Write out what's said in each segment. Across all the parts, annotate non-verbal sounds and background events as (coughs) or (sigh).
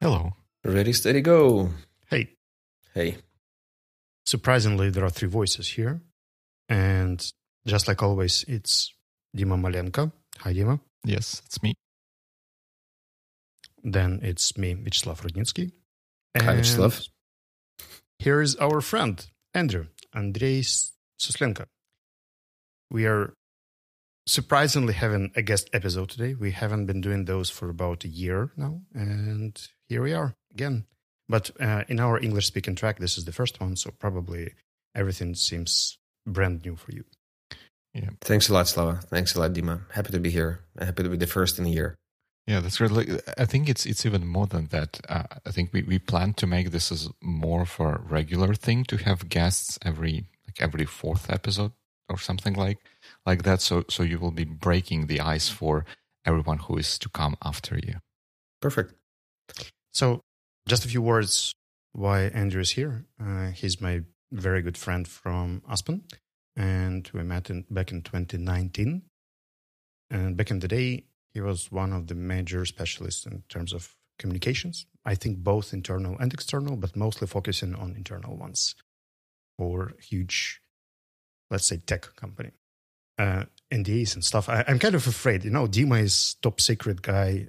Hello. Ready, steady, go. Hey, Hey. surprisingly, there are three voices here. And just like always, it's Dima Malenko. Hi, Dima. Yes, it's me. Then it's me, Vyacheslav Rudnitsky. Hi, Vyacheslav. Here is our friend, Andrew, Andrii Suslenko. We are surprisingly having a guest episode today. We haven't been doing those for about a year now. And here we are again. But uh, in our English speaking track, this is the first one. So probably everything seems brand new for you. Yeah. Thanks a lot, Slava. Thanks a lot, Dima. Happy to be here. Happy to be the first in a year. Yeah, that's great. I think it's it's even more than that. Uh, I think we, we plan to make this as more of a regular thing to have guests every like every fourth episode or something like like that. So so you will be breaking the ice for everyone who is to come after you. Perfect. So, just a few words why Andrew is here. Uh, he's my very good friend from Aspen, and we met in, back in 2019. And back in the day, he was one of the major specialists in terms of communications. I think both internal and external, but mostly focusing on internal ones for huge, let's say, tech company. Uh, NDAs and stuff. I, I'm kind of afraid, you know, Dima is top secret guy,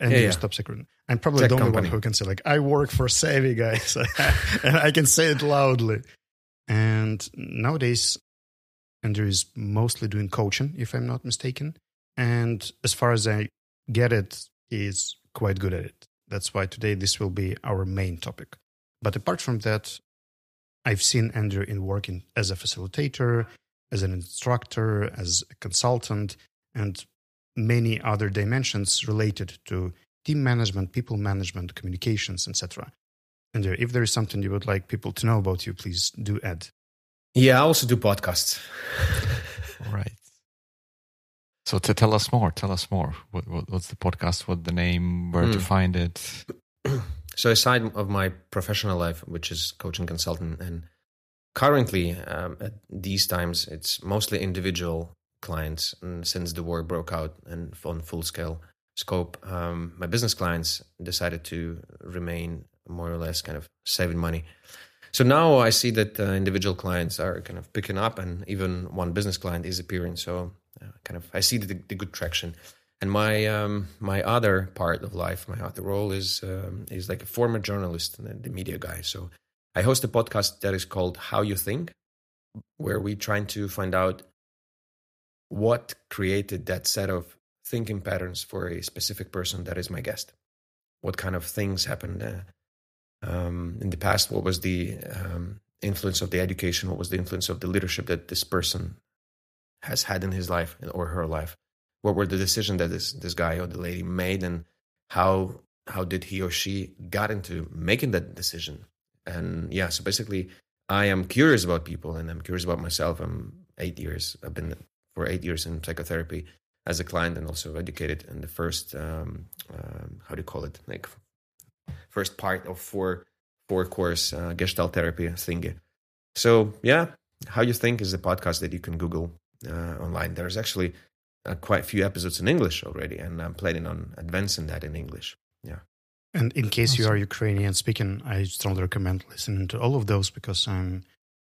and Yeah, is yeah. top secret. I'm probably Tech the only company. one who can say like I work for Savvy guys, (laughs) and I can say it loudly. And nowadays, Andrew is mostly doing coaching, if I'm not mistaken. And as far as I get it, he's quite good at it. That's why today this will be our main topic. But apart from that, I've seen Andrew in working as a facilitator, as an instructor, as a consultant, and many other dimensions related to team management, people management, communications, etc. Andrew, if there is something you would like people to know about you, please do add. Yeah, I also do podcasts. (laughs) All right. So to tell us more, tell us more. What, what what's the podcast? What the name? Where to Hmm. find it? (clears throat) so aside of my professional life, which is coaching consultant, and currently um, at these times, it's mostly individual clients. And since the war broke out and on full scale scope, um, my business clients decided to remain more or less kind of saving money. So now I see that uh, individual clients are kind of picking up, and even one business client is appearing. So kind of I see the, the good traction. And my um, my other part of life, my other role is um, is like a former journalist and the media guy. So I host a podcast that is called How You Think, where we're trying to find out what created that set of thinking patterns for a specific person that is my guest. What kind of things happened uh, um, in the past? What was the um, influence of the education? What was the influence of the leadership that this person has had in his life or her life? what were the decisions that this this guy or the lady made and how how did he or she got into making that decision? And yeah so basically i am curious about people and i'm curious about myself. I'm eight years i've been for eight years in psychotherapy as a client and also educated in the first um, um, how do you call it? Like first part of four four course uh, gestalt therapy thingy so yeah how you think is a podcast that you can google online there's actually uh, quite a few episodes in English already, and I'm planning on advancing that in English. Yeah. And in case you are Ukrainian speaking, I strongly recommend listening to all of those because I'm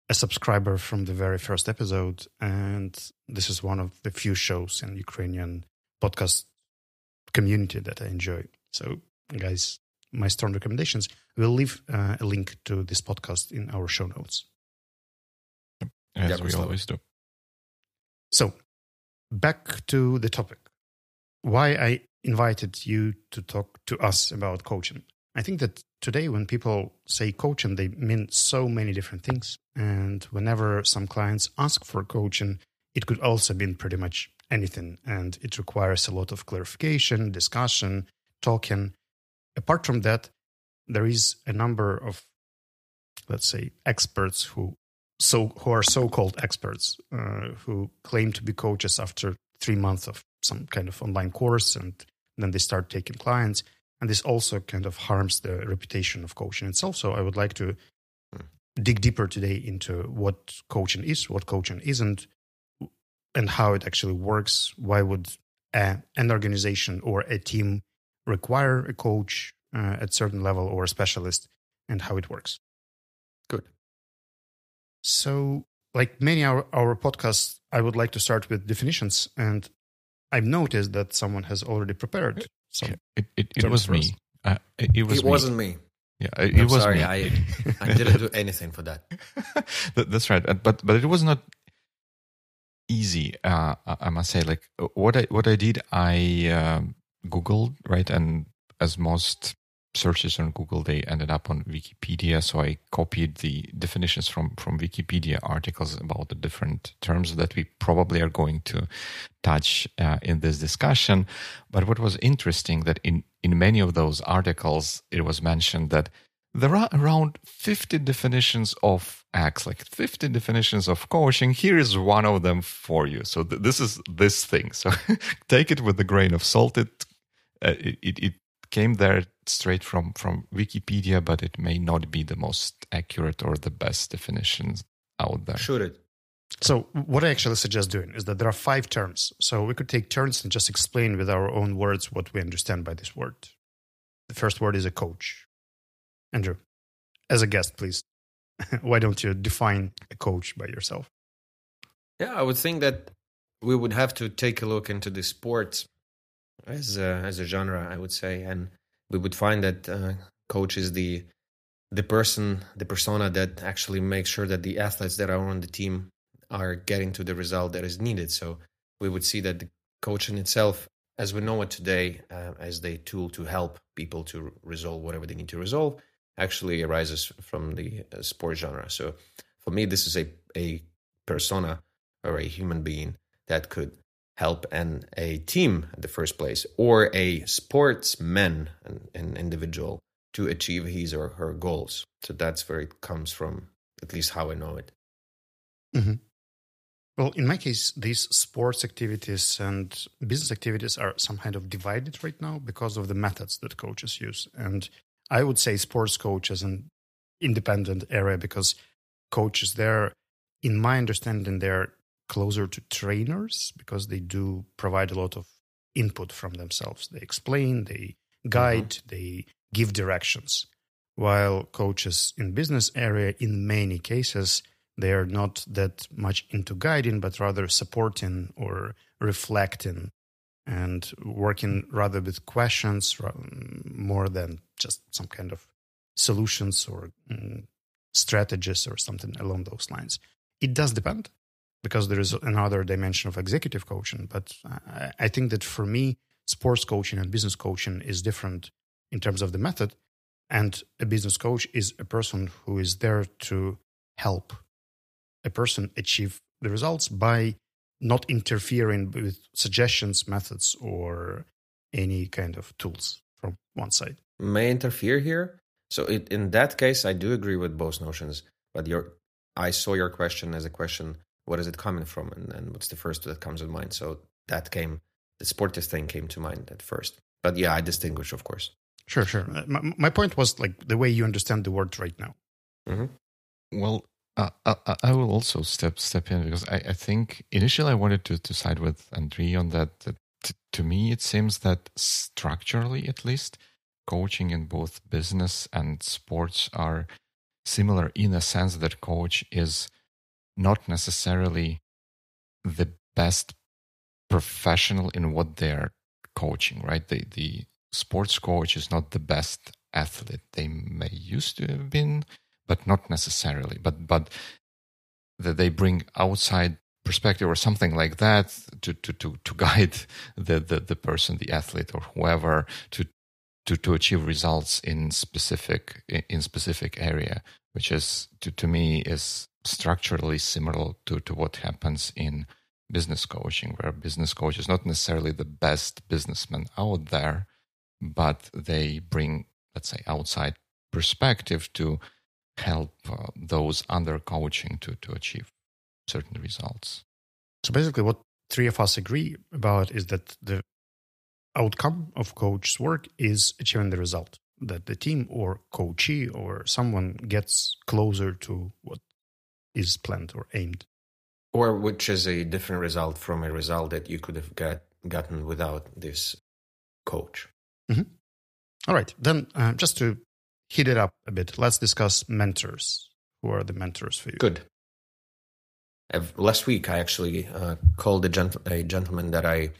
a subscriber from the very first episode. And this is one of the few shows in Ukrainian podcast community that I enjoy. So, guys, my strong recommendations. We'll leave uh, a link to this podcast in our show notes. As Yeah, we always do. So, back to the topic. Why I invited you to talk to us about coaching. I think that today, when people say coaching, they mean so many different things. And whenever some clients ask for coaching, it could also mean pretty much anything. And it requires a lot of clarification, discussion, talking. Apart from that, there is a number of, let's say, experts who so who are so-called experts uh, who claim to be coaches after three months of some kind of online course and then they start taking clients and this also kind of harms the reputation of coaching itself so i would like to dig deeper today into what coaching is, what coaching isn't, and how it actually works. Why would a, an organization or a team require a coach uh, at certain level or a specialist, and how it works? Good. So, like many our our podcasts, I would like to start with definitions, and I've noticed that someone has already prepared some. It it, it was me. Uh, it, it, was it me. wasn't me. Yeah, it, I'm was sorry, me. I I didn't do (laughs) anything for that. (laughs) That- That's right, Uh, but but it was not easy. Uh, I I must say, like uh, what I what I did, I um, googled right, and as most searches on Google, they ended up on Wikipedia. So I copied the definitions from from Wikipedia articles about the different terms that we probably are going to touch uh, in this discussion. But what was interesting that in in many of those articles, it was mentioned that there are around 50 definitions of acts like 50 definitions of coaching here is one of them for you so th- this is this thing so (laughs) take it with a grain of salt it, uh, it it it came there straight from from wikipedia but it may not be the most accurate or the best definitions out there Should it. So, what I actually suggest doing is that there are five terms. So, we could take turns and just explain with our own words what we understand by this word. The first word is a coach. Andrew, as a guest, please, (laughs) why don't you define a coach by yourself? Yeah, I would think that we would have to take a look into the sports as a, as a genre, I would say, and we would find that uh, coach is the the person, the persona that actually makes sure that the athletes that are on the team are getting to the result that is needed. So we would see that the coaching itself, as we know it today, uh, as the tool to help people to resolve whatever they need to resolve, actually arises from the uh, sport genre. So for me, this is a a persona or a human being that could help an a team at the first place or a sportsman an, an individual to achieve his or her goals. So that's where it comes from at least how i know it. Mm-hmm. Well, in my case, these sports activities and business activities are some kind of divided right now because of the methods that coaches use. And I would say sports coach is an independent area because coaches there, in my understanding, they're closer to trainers because they do provide a lot of input from themselves. They explain, they guide, they give directions. While coaches in business area, in many cases, they are not that much into guiding, but rather supporting or reflecting and working rather with questions more than just some kind of solutions or mm, strategies or something along those lines. It does depend because there is another dimension of executive coaching. But I, I think that for me, sports coaching and business coaching is different in terms of the method. And a business coach is a person who is there to help a person achieve the results by not interfering with suggestions, methods, or any kind of tools from one side. may interfere here so it, in that case i do agree with both notions but your i saw your question as a question what is it coming from and, and what's the first that comes to mind so that came the sportive thing came to mind at first but yeah i distinguish of course Sure, sure. Uh, My, my point was like the way you understand the word right now. Well, uh, I, I- I will also step step in because I, I think initially I wanted to, to side with Andrii on that. that t- to me, it seems that structurally, at least, coaching in both business and sports are similar in a sense that coach is not necessarily the best professional in what they're coaching, right? The the sports coach is not the best athlete. They may used to have been, but not necessarily. But but that they bring outside perspective or something like that to to to, to (laughs) guide the, the the person, the athlete or whoever to to to achieve results in specific in specific area, which is to to me is structurally similar to to what happens in business coaching, where business coach is not necessarily the best businessman out there, but they bring, let's say, outside perspective to help uh, those under coaching to, to achieve certain results. So basically, what three of us agree about is that the outcome of coach's work is achieving the result. that the team or coachee or someone gets closer to what is planned or aimed. Or which is a different result from a result that you could have got, gotten without this coach. Mm-hmm. All right. Then, uh, just to heat it up a bit, let's discuss mentors. Who are the mentors for you? Good. Last week, I actually uh, called a, gent- a gentleman that I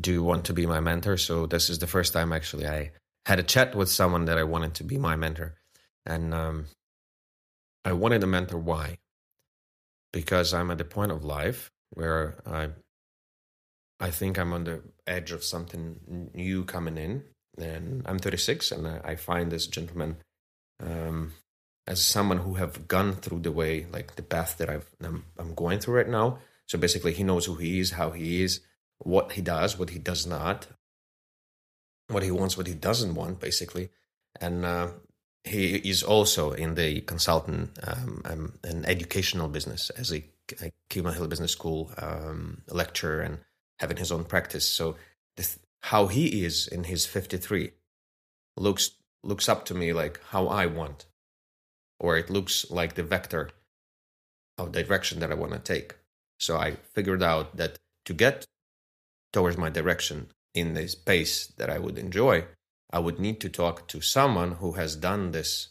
do want to be my mentor. So this is the first time actually I had a chat with someone that I wanted to be my mentor, and um, I wanted a mentor. Why? Because I'm at the point of life where I, I think I'm on the edge of something new coming in, and I'm 36, and I, find this gentleman um, as someone who have gone through the way, like the path that I've, I'm, I'm going through right now. So basically, he knows who he is, how he is, what he does, what he does not, what he wants, what he doesn't want, basically. And uh, he is also in the consultant um, um, and educational business as a, a Hill Business School um, lecturer and having his own practice. So how he is in his 53 looks looks up to me like how I want, or it looks like the vector of direction that I want to take. So I figured out that to get towards my direction in the space that I would enjoy, I would need to talk to someone who has done this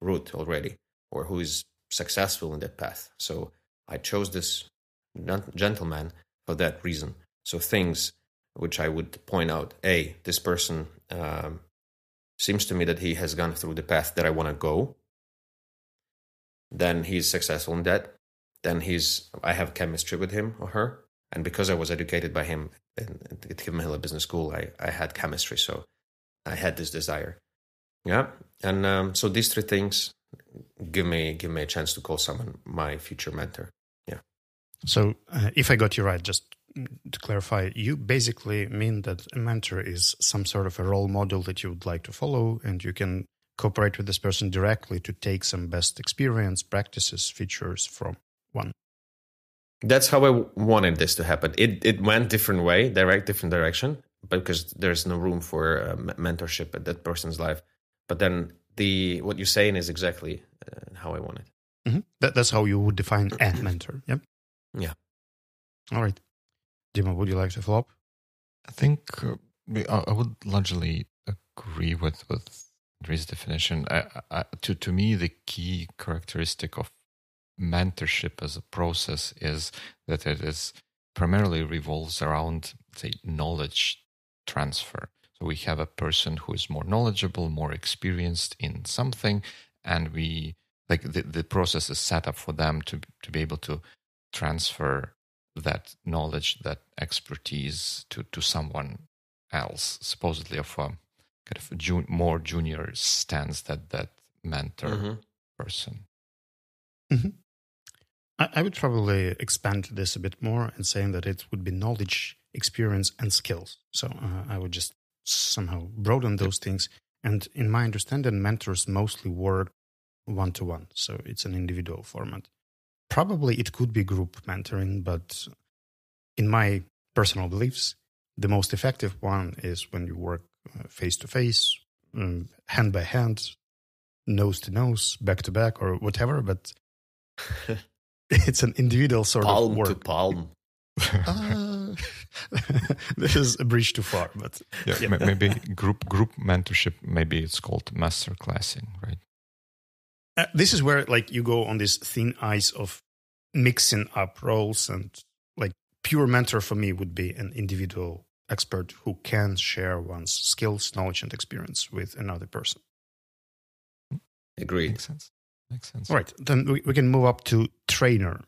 route already or who is successful in that path. So I chose this gentleman for that reason. So things which I would point out: a, this person um, seems to me that he has gone through the path that I want to go. Then he's successful in that. Then he's I have chemistry with him or her, and because I was educated by him at Hill Business School, I, I had chemistry, so I had this desire. Yeah, and um, so these three things give me give me a chance to call someone my future mentor. Yeah. So, uh, if I got you right, just to clarify, you basically mean that a mentor is some sort of a role model that you would like to follow, and you can cooperate with this person directly to take some best experience, practices, features from one. That's how I wanted this to happen. It it went different way, direct different direction, because there's no room for uh, mentorship at that person's life. But then the what you're saying is exactly uh, how I want it. Mm-hmm. That, that's how you would define a (coughs) mentor. Yep. Yeah. All right. Dima, would you like to follow up? I think uh, I would largely agree with with Andrew's definition. I, I, to to me, the key characteristic of mentorship as a process is that it is primarily revolves around say knowledge transfer so we have a person who is more knowledgeable more experienced in something and we like the, the process is set up for them to to be able to transfer that knowledge that expertise to to someone else supposedly of a kind of a jun- more junior stance that that mentor mm-hmm. person mm-hmm. I would probably expand this a bit more and saying that it would be knowledge, experience, and skills. So uh, I would just somehow broaden those things. And in my understanding, mentors mostly work one to one. So it's an individual format. Probably it could be group mentoring, but in my personal beliefs, the most effective one is when you work face to face, hand by hand, nose to nose, back to back, or whatever. But (laughs) (laughs) it's an individual sort palm of work. to palm. (laughs) uh, (laughs) this is a bridge too far, but yeah, yeah. maybe group group mentorship. Maybe it's called master classing, right? Uh, this is where like you go on this thin ice of mixing up roles and like pure mentor for me would be an individual expert who can share one's skills, knowledge, and experience with another person. Agreed. Makes sense. Makes sense. All right, then we, we can move up to trainer.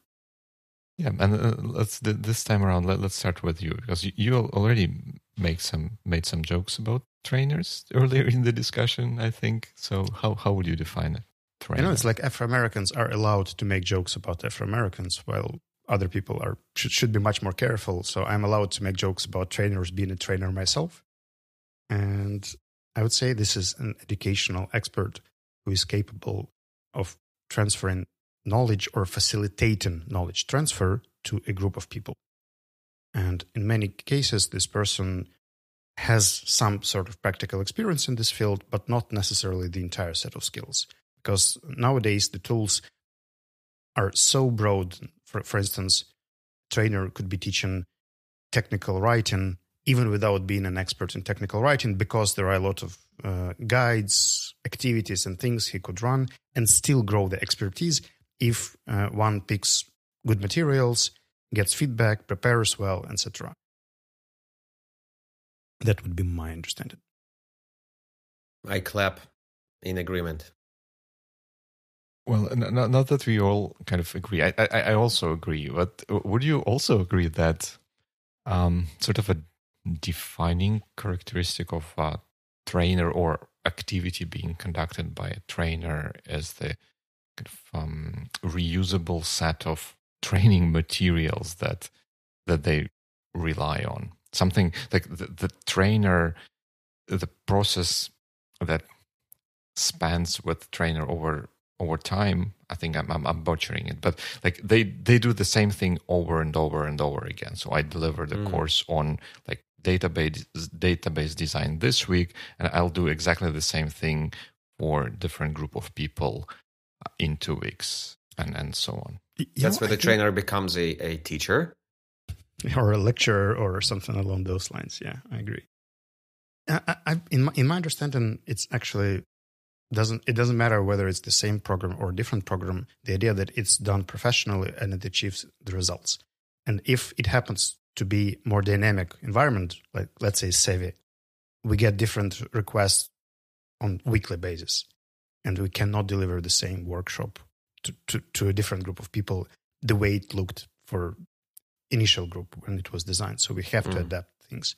Yeah, and uh, let's this time around. Let, us start with you because you, you already make some made some jokes about trainers earlier in the discussion. I think so. How how would you define it? Trainer? You know, it's like Afro Americans are allowed to make jokes about Afro Americans, while other people are should, should be much more careful. So I'm allowed to make jokes about trainers, being a trainer myself, and I would say this is an educational expert who is capable of transferring knowledge or facilitating knowledge transfer to a group of people. And in many cases, this person has some sort of practical experience in this field, but not necessarily the entire set of skills. Because nowadays the tools are so broad. For, for instance, trainer could be teaching technical writing even without being an expert in technical writing because there are a lot of uh, guides, activities, and things he could run and still grow the expertise if uh, one picks good materials, gets feedback, prepares well, etc. That would be my understanding. I clap in agreement. Well, not that we all kind of agree. I, I, I also agree. But would you also agree that um, sort of a defining characteristic of a trainer or activity being conducted by a trainer is the kind of um, reusable set of training materials that that they rely on. Something like the, the trainer, the process that spans with trainer over over time. I think I'm, I'm, I'm butchering it, but like they they do the same thing over and over and over again. So I deliver the mm. course on like database database design this week, and I'll do exactly the same thing for different group of people in two weeks, and and so on. You That's know, where the trainer becomes a, a teacher, (laughs) or a lecturer, or something along those lines. Yeah, I agree. I, I, in my in my understanding, it's actually doesn't it doesn't matter whether it's the same program or a different program. The idea that it's done professionally and it achieves the results, and if it happens to be more dynamic environment, like let's say Savvy, we get different requests on weekly basis, and we cannot deliver the same workshop to, to, to a different group of people the way it looked for initial group when it was designed. So we have mm. to adapt things.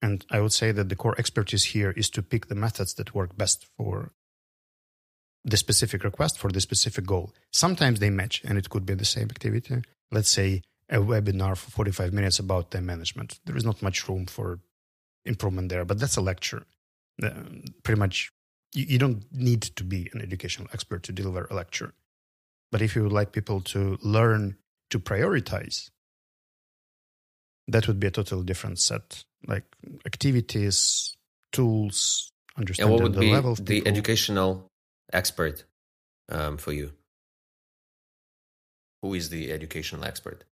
And I would say that the core expertise here is to pick the methods that work best for the specific request for the specific goal. Sometimes they match and it could be the same activity. Let's say a webinar for 45 minutes about time management. There is not much room for improvement there, but that's a lecture. Uh, pretty much, you, you don't need to be an educational expert to deliver a lecture. But if you would like people to learn to prioritize, that would be a totally different set, like activities, tools, understanding and what would the be level of the people. educational expert um, for you. Who is the educational expert?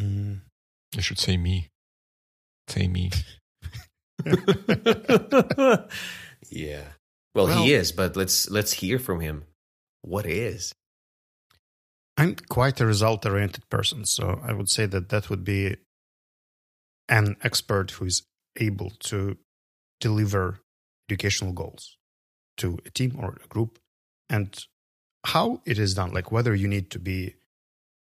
Mm. I should say me. Say me. (laughs) yeah. Well, well, he is, but let's let's hear from him. What is? I'm quite a result-oriented person, so I would say that that would be an expert who is able to deliver educational goals to a team or a group, and how it is done. Like whether you need to be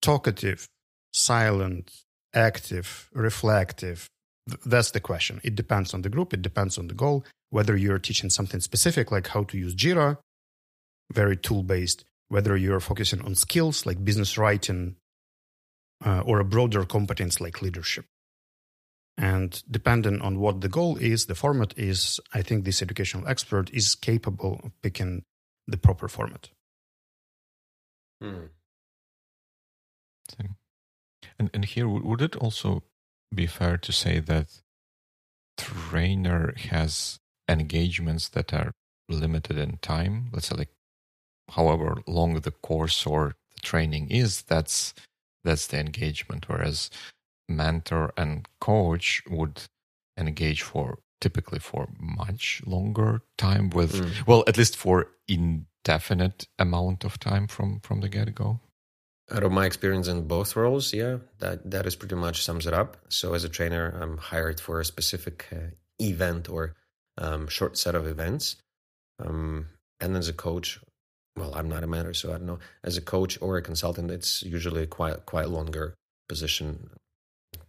talkative, silent, active, reflective? That's the question. It depends on the group, it depends on the goal, whether you're teaching something specific like how to use Jira, very tool based, whether you're focusing on skills like business writing uh, or a broader competence like leadership. And depending on what the goal is, the format is, I think this educational expert is capable of picking the proper format. Hmm. And and here would it also be fair to say that trainer has engagements that are limited in time? Let's say like however long the course or the training is, that's that's the engagement. Whereas mentor and coach would engage for typically for much longer time with mm. well at least for indefinite amount of time from from the get-go out of my experience in both roles, yeah, that that is pretty much sums it up. So as a trainer, I'm hired for a specific uh, event or um, short set of events, um, and as a coach, well, I'm not a mentor, so I don't know. As a coach or a consultant, it's usually quite quite longer position,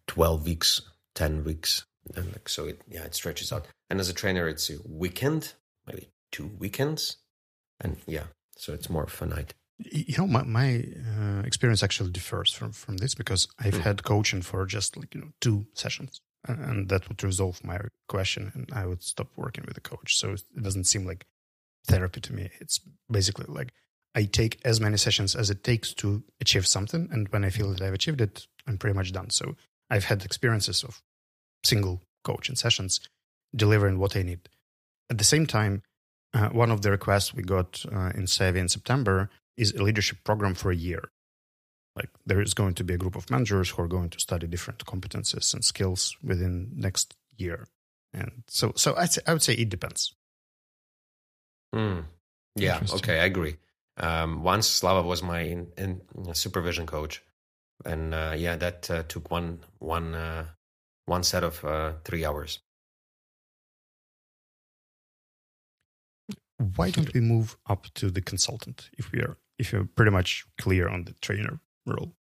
twelve weeks, ten weeks, and like, so it yeah it stretches out. And as a trainer, it's a weekend, maybe two weekends, and yeah, so it's more finite. You know, my, my uh, experience actually differs from, from this because I've mm. had coaching for just like, you know, two sessions and that would resolve my question and I would stop working with the coach. So it doesn't seem like therapy to me. It's basically like I take as many sessions as it takes to achieve something. And when I feel that I've achieved it, I'm pretty much done. So I've had experiences of single coaching sessions delivering what I need. At the same time, uh, one of the requests we got uh, in Savvy in September is a leadership program for a year. Like there is going to be a group of managers who are going to study different competences and skills within next year. And so, so say, I would say it depends. Mm. Yeah. Okay. I agree. Um, once Slava was my in, in supervision coach, and uh, yeah, that uh, took one one uh, one set of uh, three hours. Why don't we move up to the consultant if we are if you're pretty much clear on the trainer role?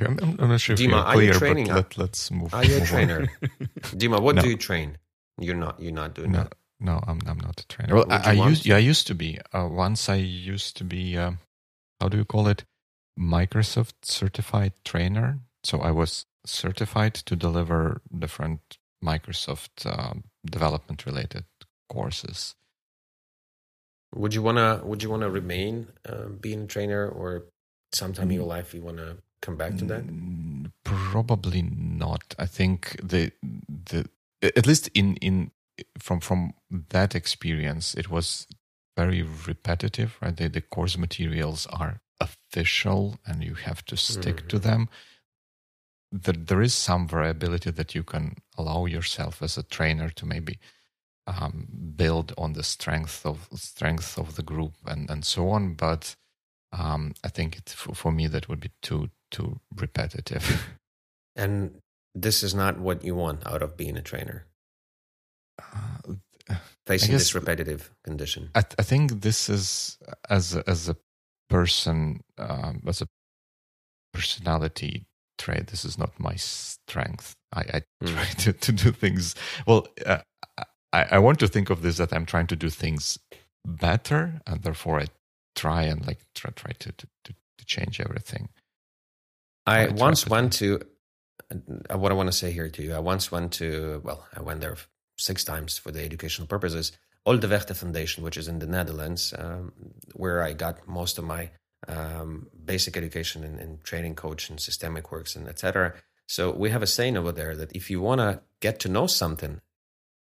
I'm, I'm not sure Dima, if clear, are you training? But let, us move. Are you a trainer? (laughs) Dima, what no. do you train? You're not. You're not doing no, that. No, I'm. I'm not a trainer. Well, I, I used. Yeah, I used to be. Uh, once I used to be. Uh, how do you call it? Microsoft certified trainer. So I was certified to deliver different Microsoft uh, development related courses. Would you wanna Would you wanna remain uh, being a trainer, or sometime in your Mm. life you wanna come back to that? Mm, Probably not. I think the the at least in in from from that experience, it was very repetitive. Right, the, the course materials are official, and you have to stick to Mhm. them. There, there is some variability that you can allow yourself as a trainer to maybe um, build on the strength of strength of the group and and so on. But um, I think it, for, for me that would be too too repetitive. (laughs) And this is not what you want out of being a trainer. Uh, (sighs) Facing guess- this repetitive condition. I, th- I think this is as a, as a person um, as a personality trait. This is not my strength. I, I Mm. try (laughs) to, to do things well. Uh, I, I want to think of this that I'm trying to do things better, and therefore I try and like try, try to, to, to, change everything. I I once went to. Uh, what I want to say here to you. I once went to. Well, I went there six times for the educational purposes. Oldewegte Foundation, which is in the Netherlands, um, where I got most of my um, basic education in, in training coach and systemic works and etc. So we have a saying over there that if you want to get to know something,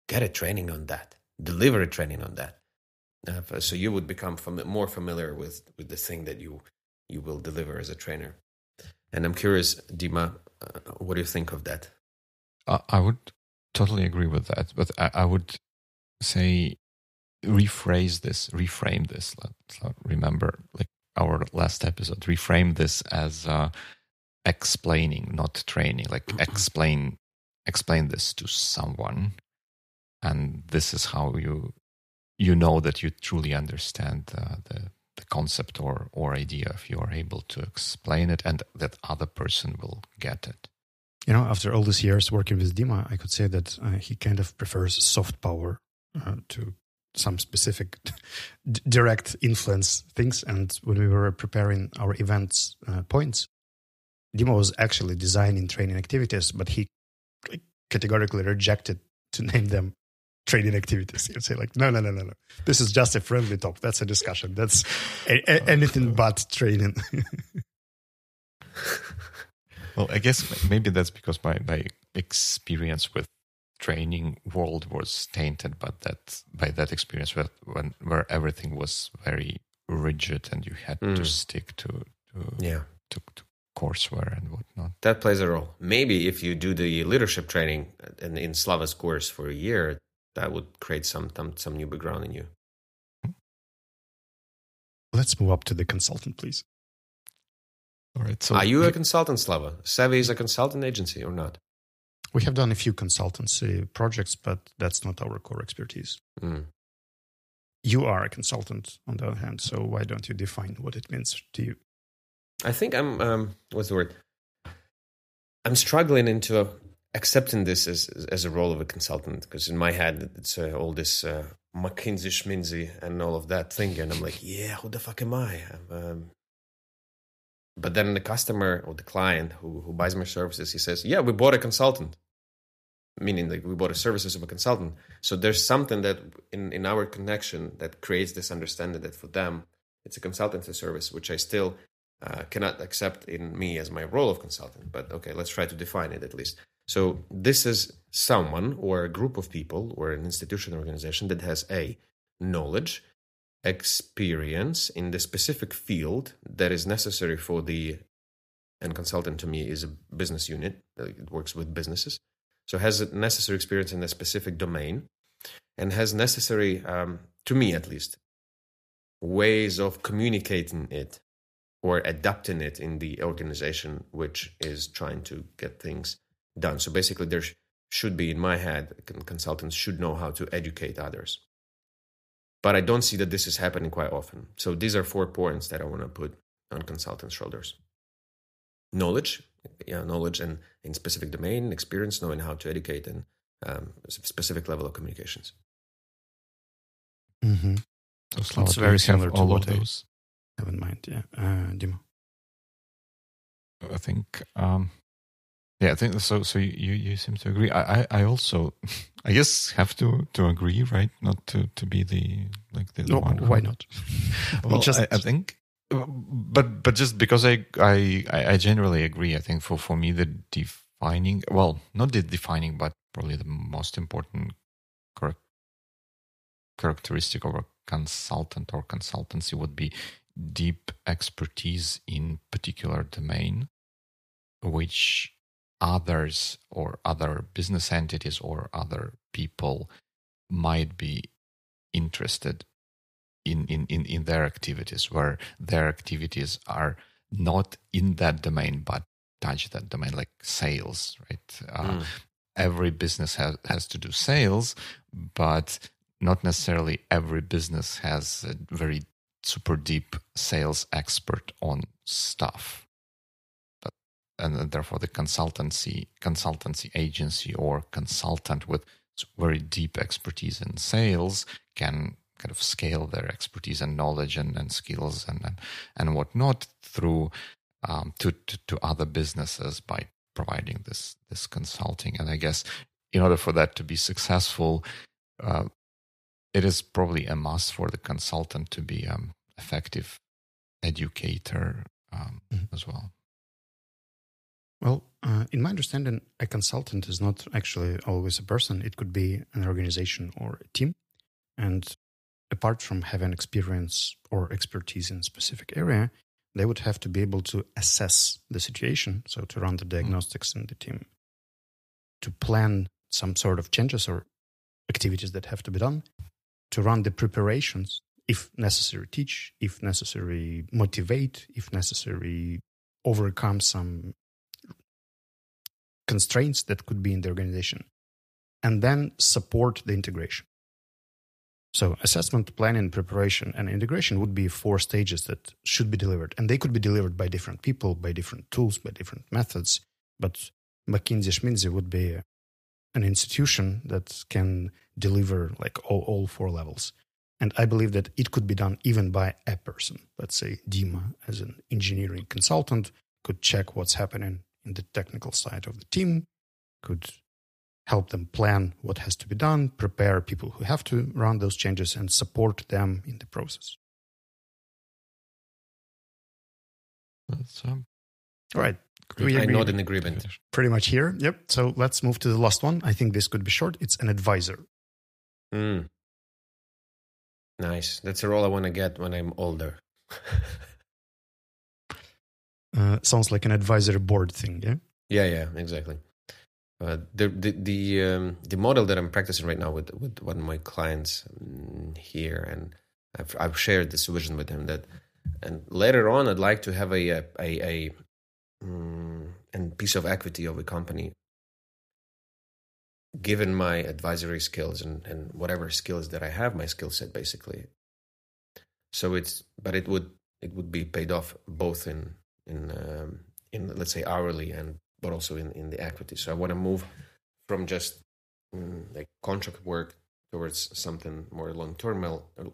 get a training on that, deliver a training on that. Uh, so you would become fami- more familiar with with the thing that you you will deliver as a trainer. And I'm curious, Dima, uh, what do you think of that? I I would totally agree with that, but I, I would say rephrase this, reframe this. Let's remember, like our last episode, reframe this as uh, explaining, not training. Like explain, explain this to someone, and this is how you you know that you truly understand uh, the the concept or or idea if you are able to explain it, and that other person will get it. You know, after all these years working with Dima, I could say that uh, he kind of prefers soft power uh, to some specific (laughs) direct influence things. And when we were preparing our events uh, points, Dima was actually designing training activities, but he categorically rejected to name them training activities. You'd say like, no, no, no, no, no. This is just a friendly talk. That's a discussion. That's a- a- anything but training. (laughs) Well, I guess maybe that's because my, my experience with training world was tainted by that by that experience where when where everything was very rigid and you had to Mm. stick to to, Yeah, to to courseware and whatnot. that plays a role. Maybe if you do the leadership training in, in Slava's course for a year, that would create some some, some new background in you. Let's move up to the consultant, please. All right. So Are you a consultant, Slava? Savvy is a consultant agency or not? We have done a few consultancy projects, but that's not our core expertise. Mm. You are a consultant, on the other hand, so why don't you define what it means to you? I think I'm. Um, what's the word? I'm struggling into accepting this as as a role of a consultant because in my head it's uh, all this uh, McKinsey schminsey and all of that thing, and I'm like, yeah, who the fuck am I? Um, but then the customer or the client who who buys my services, he says, yeah, we bought a consultant, meaning like we bought a services of a consultant. So there's something that in in our connection that creates this understanding that for them it's a consultancy service, which I still uh, cannot accept in me as my role of consultant. But okay, let's try to define it at least. So this is someone or a group of people or an institution or organization that has a knowledge, experience in the specific field that is necessary for the and consultant to me is a business unit. It works with businesses. So has a necessary experience in a specific domain and has necessary, um, to me at least, ways of communicating it or adapting it in the organization which is trying to get things done. So basically, there sh- should be, in my head, consultants should know how to educate others. But I don't see that this is happening quite often. So these are four points that I want to put on consultants' shoulders knowledge, yeah, knowledge and in specific domain, experience, knowing how to educate, and um, specific level of communications. Mm-hmm. So Slava, It's very similar to all what of I- those. Have in mind, yeah. Uh, Dima. I think, um, yeah, I think so. So you you seem to agree. I I, I also, (laughs) I guess, have to to agree, right? Not to to be the like the, the No, one. who- why not? (laughs) Well, just- I, I think, but but just because I, I I generally agree. I think for for me the defining, well, not the defining, but probably the most important char- characteristic of a consultant or consultancy would be deep expertise in particular domain, which others or other business entities or other people might be interested in, in, in, in their activities, where their activities are not in that domain but touch that domain, like sales, right? Uh, Mm. Every business has, has to do sales, but not necessarily every business has a very super deep sales expert on stuff. And therefore the consultancy consultancy agency or consultant with very deep expertise in sales can kind of scale their expertise and knowledge and, and skills and, and and whatnot through um, to, to to other businesses by providing this this consulting. And I guess in order for that to be successful, uh, it is probably a must for the consultant to be um effective educator um, Mhm. as well. Well, uh, in my understanding, a consultant is not actually always a person. It could be an organization or a team. And apart from having experience or expertise in a specific area, they would have to be able to assess the situation. So to run the diagnostics in the team, to plan some sort of changes or activities that have to be done, to run the preparations, if necessary, teach, if necessary, motivate, if necessary, overcome some constraints that could be in the organization, and then support the integration. So, assessment, planning, preparation, and integration would be four stages that should be delivered. And they could be delivered by different people, by different tools, by different methods. But McKinsey Schminsey would be an institution that can deliver like all, all four levels. And I believe that it could be done even by a person. Let's say Dima, as an engineering consultant, could check what's happening in the technical side of the team, could help them plan what has to be done, prepare people who have to run those changes, and support them in the process. That's um, All right. We I agree. nod in agreement. pretty much here. Yep. So let's move to the last one. I think this could be short. It's an advisor. Mm. Nice. That's a role I want to get when I'm older. (laughs) Uh, sounds like an advisory board thing. Yeah. Yeah, yeah, exactly. Uh, the the the um, the model that I'm practicing right now with with one of my clients um, here, and I've I've shared this vision with him that, and later on I'd like to have a a a, a um, and piece of equity of a company. Given my advisory skills and and whatever skills that I have, my skill set basically. So it's but it would it would be paid off both in in um, in let's say hourly and but also in in the equity. So I want to move from just mm, like contract work towards something more long term,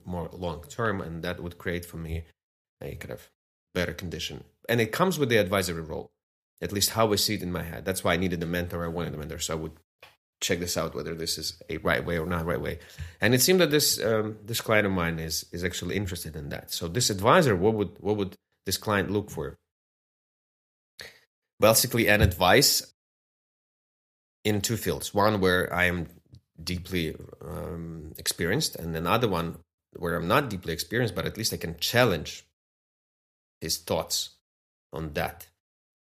more long term, and that would create for me a kind of better condition. And it comes with the advisory role, at least how I see it in my head. That's why I needed a mentor. I wanted a mentor, so I would check this out whether this is a right way or not right way. And it seemed that this um, this client of mine is is actually interested in that. So this advisor, what would what would this client look for? Basically, an advice in two fields. One where I am deeply um, experienced, and another one where I'm not deeply experienced, but at least I can challenge his thoughts on that.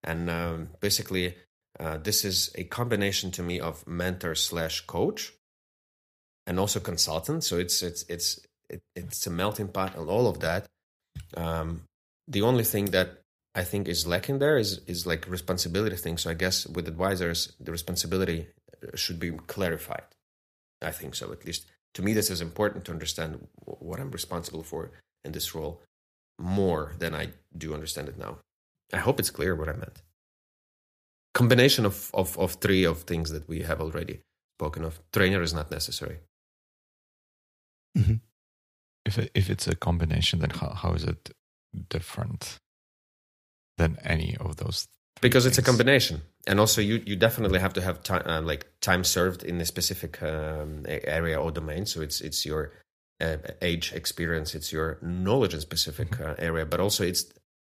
And um, basically, uh, this is a combination to me of mentor slash coach, and also consultant. So it's it's it's it, it's a melting pot of all of that. Um, the only thing that I think is lacking there is is like responsibility thing. So I guess with advisors, the responsibility uh, should be clarified. I think so. At least to me, this is important to understand what I'm responsible for in this role more than I do understand it now. I hope it's clear what I meant. Combination of, of, of three of things that we have already spoken of. Trainer is not necessary. Mm-hmm. If it, if it's a combination, then how, how is it different than any of those? Because it's a combination, and also you you definitely have to have time uh, like time served in a specific um, area or domain. So it's it's your uh, age, experience, it's your knowledge in specific mm-hmm. uh, area, but also it's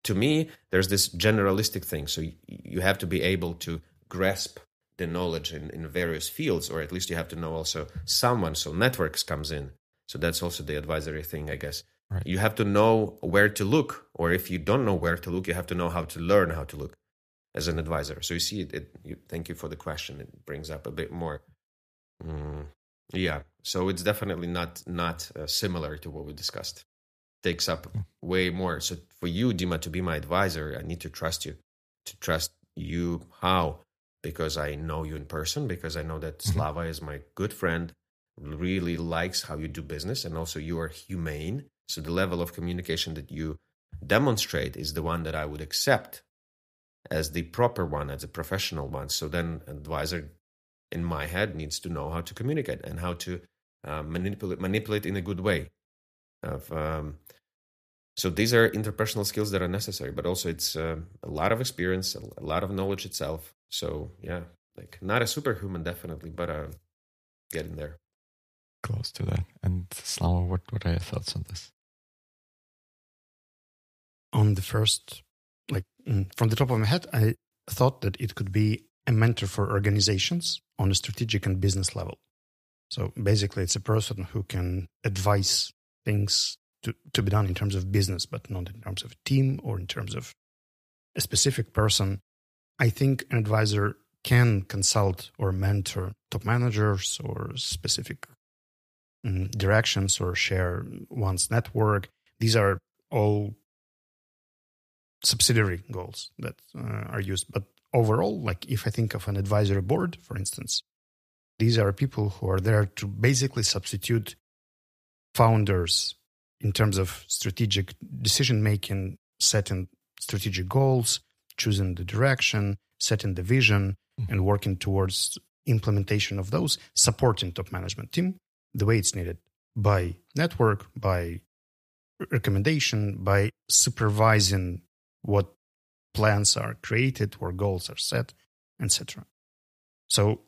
to me there's this generalistic thing. So you, you have to be able to grasp the knowledge in, in various fields, or at least you have to know also someone. So networks comes in. So that's also the advisory thing, I guess. Right. You have to know where to look, or if you don't know where to look, you have to know how to learn how to look as an advisor. So you see, it. it you, thank you for the question. It brings up a bit more. Mm, yeah. So it's definitely not not uh, similar to what we discussed. Takes up hmm. way more. So for you, Dima, to be my advisor, I need to trust you. To trust you, how? Because I know you in person. Because I know that mm-hmm. Slava is my good friend really likes how you do business and also you are humane. So the level of communication that you demonstrate is the one that I would accept as the proper one, as a professional one. So then advisor in my head needs to know how to communicate and how to uh, manipulate manipulate in a good way. Of, um, so these are interpersonal skills that are necessary, but also it's uh, a lot of experience, a lot of knowledge itself. So yeah, like not a superhuman definitely, but uh, getting there close to that. And Slava, what, what are your thoughts on this? On the first, like mm, from the top of my head, I thought that it could be a mentor for organizations on a strategic and business level. So basically, it's a person who can advise things to, to be done in terms of business, but not in terms of a team or in terms of a specific person. I think an advisor can consult or mentor top managers or specific directions or share one's network. These are all subsidiary goals that uh, are used. But overall, like if I think of an advisory board, for instance, these are people who are there to basically substitute founders in terms of strategic decision making, setting strategic goals, choosing the direction, setting the vision, mm-hmm. and working towards implementation of those, supporting top management team the way it's needed by network, by recommendation, by supervising what plans are created where goals are set, etc. So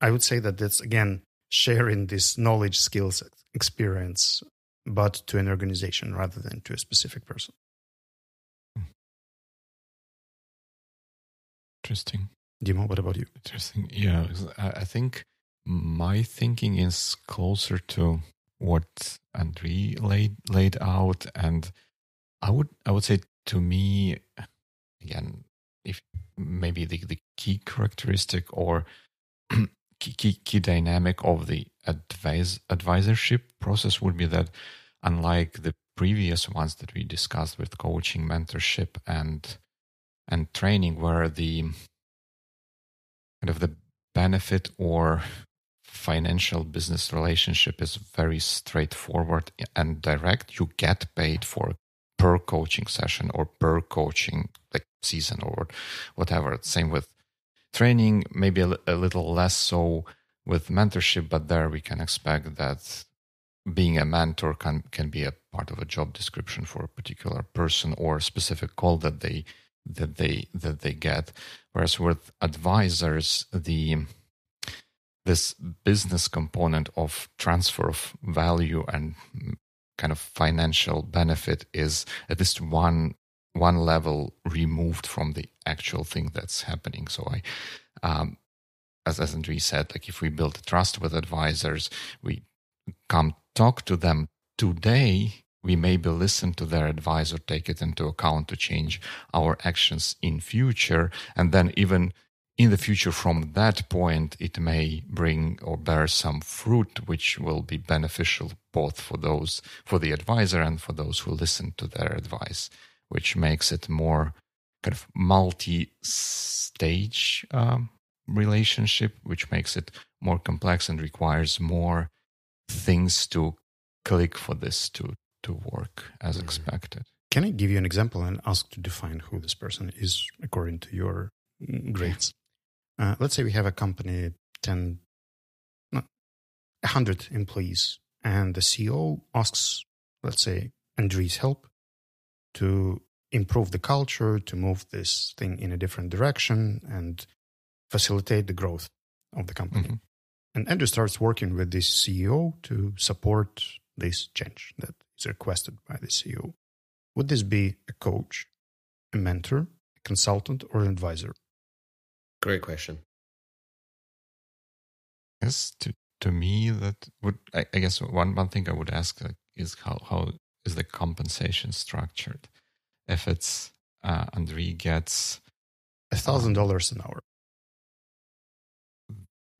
I would say that that's again sharing this knowledge, skills, experience, but to an organization rather than to a specific person. Interesting. Dimo, what about you? Interesting. Yeah, I think my thinking is closer to what Andrii laid laid out, and I would I would say to me again, if maybe the, the key characteristic or (clears throat) key, key, key dynamic of the advise advisorship process would be that unlike the previous ones that we discussed with coaching, mentorship, and and training, where the kind of the benefit or financial business relationship is very straightforward and direct. You get paid for per coaching session or per coaching like season or whatever. Same with training, maybe a, a little less so with mentorship, but there we can expect that being a mentor can can be a part of a job description for a particular person or specific call that they that they that they get. Whereas with advisors, the this business component of transfer of value and kind of financial benefit is at least one one level removed from the actual thing that's happening. So I um, as as Andrii said, like if we build trust with advisors, we come talk to them today. We maybe listen to their advice or take it into account to change our actions in future, and then even in the future from that point it may bring or bear some fruit which will be beneficial both for those for the advisor and for those who listen to their advice which makes it more kind of multi-stage um, relationship which makes it more complex and requires more things to click for this to to work as mm-hmm. expected can i give you an example and ask to define who this person is according to your grades uh, let's say we have a company, 10, no, 100 employees, and the CEO asks, let's say, Andrii's help to improve the culture, to move this thing in a different direction, and facilitate the growth of the company. Mm-hmm. And Andrew starts working with this CEO to support this change that is requested by the CEO. Would this be a coach, a mentor, a consultant, or an advisor? Great question. Yes, to to me that would I, I guess one one thing I would ask like, is how how is the compensation structured? If it's uh, Andrii gets a thousand dollars an hour,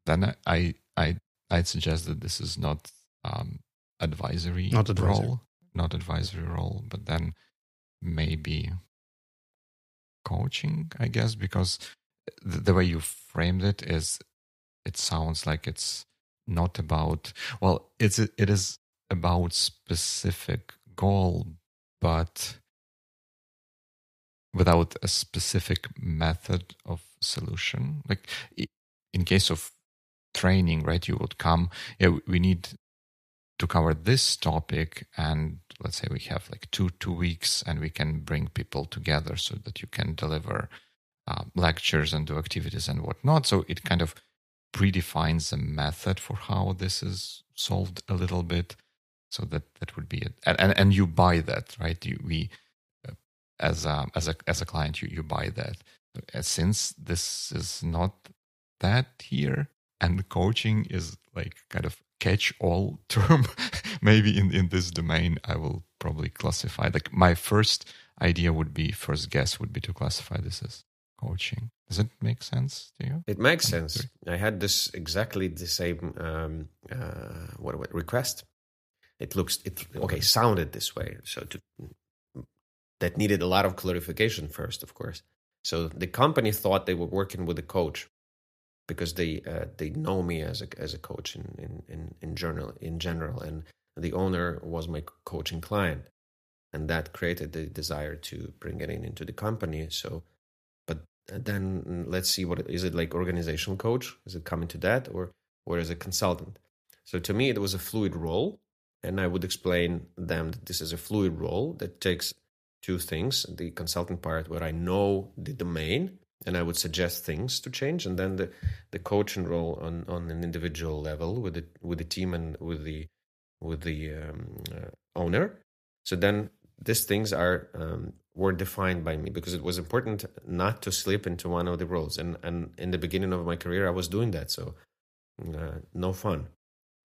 then I I I'd suggest that this is not um, advisory not advisory. role, not advisory role, but then maybe coaching, I guess, because the, way you framed it is it sounds like it's not about well it's it is about specific goal but without a specific method of solution. Like in case of training right you would come yeah we need to cover this topic and let's say we have like two two weeks and we can bring people together so that you can deliver uh, lectures and do activities and whatnot. So it kind of predefines a method for how this is solved a little bit. So that that would be it, and and, and you buy that, right? You, we uh, as a as a as a client, you you buy that. Uh, since this is not that here, and coaching is like kind of catch all (laughs) term, maybe in in this domain, I will probably classify. Like my first idea would be, first guess would be to classify this as coaching. Does it make sense to you? It makes sense. I had this exactly the same um, uh, what, what request. It looks it okay sounded this way. So to that needed a lot of clarification first, of course. So the company thought they were working with a coach because they uh, they know me as a as a coach in in in, in general in general, and the owner was my coaching client, and that created the desire to bring it in into the company. So then mm, let's see what is it like organizational coach? Is it coming to that or or is it consultant? So to me it was a fluid role and i would explain them that this is a fluid role that takes two things the consultant part where i know the domain and i would suggest things to change and then the the coaching role on on an individual level with the with the team and with the with the um, uh, owner. So then these things are um, were defined by me because it was important not to slip into one of the roles. And and in the beginning of my career, I was doing that, so uh, no fun.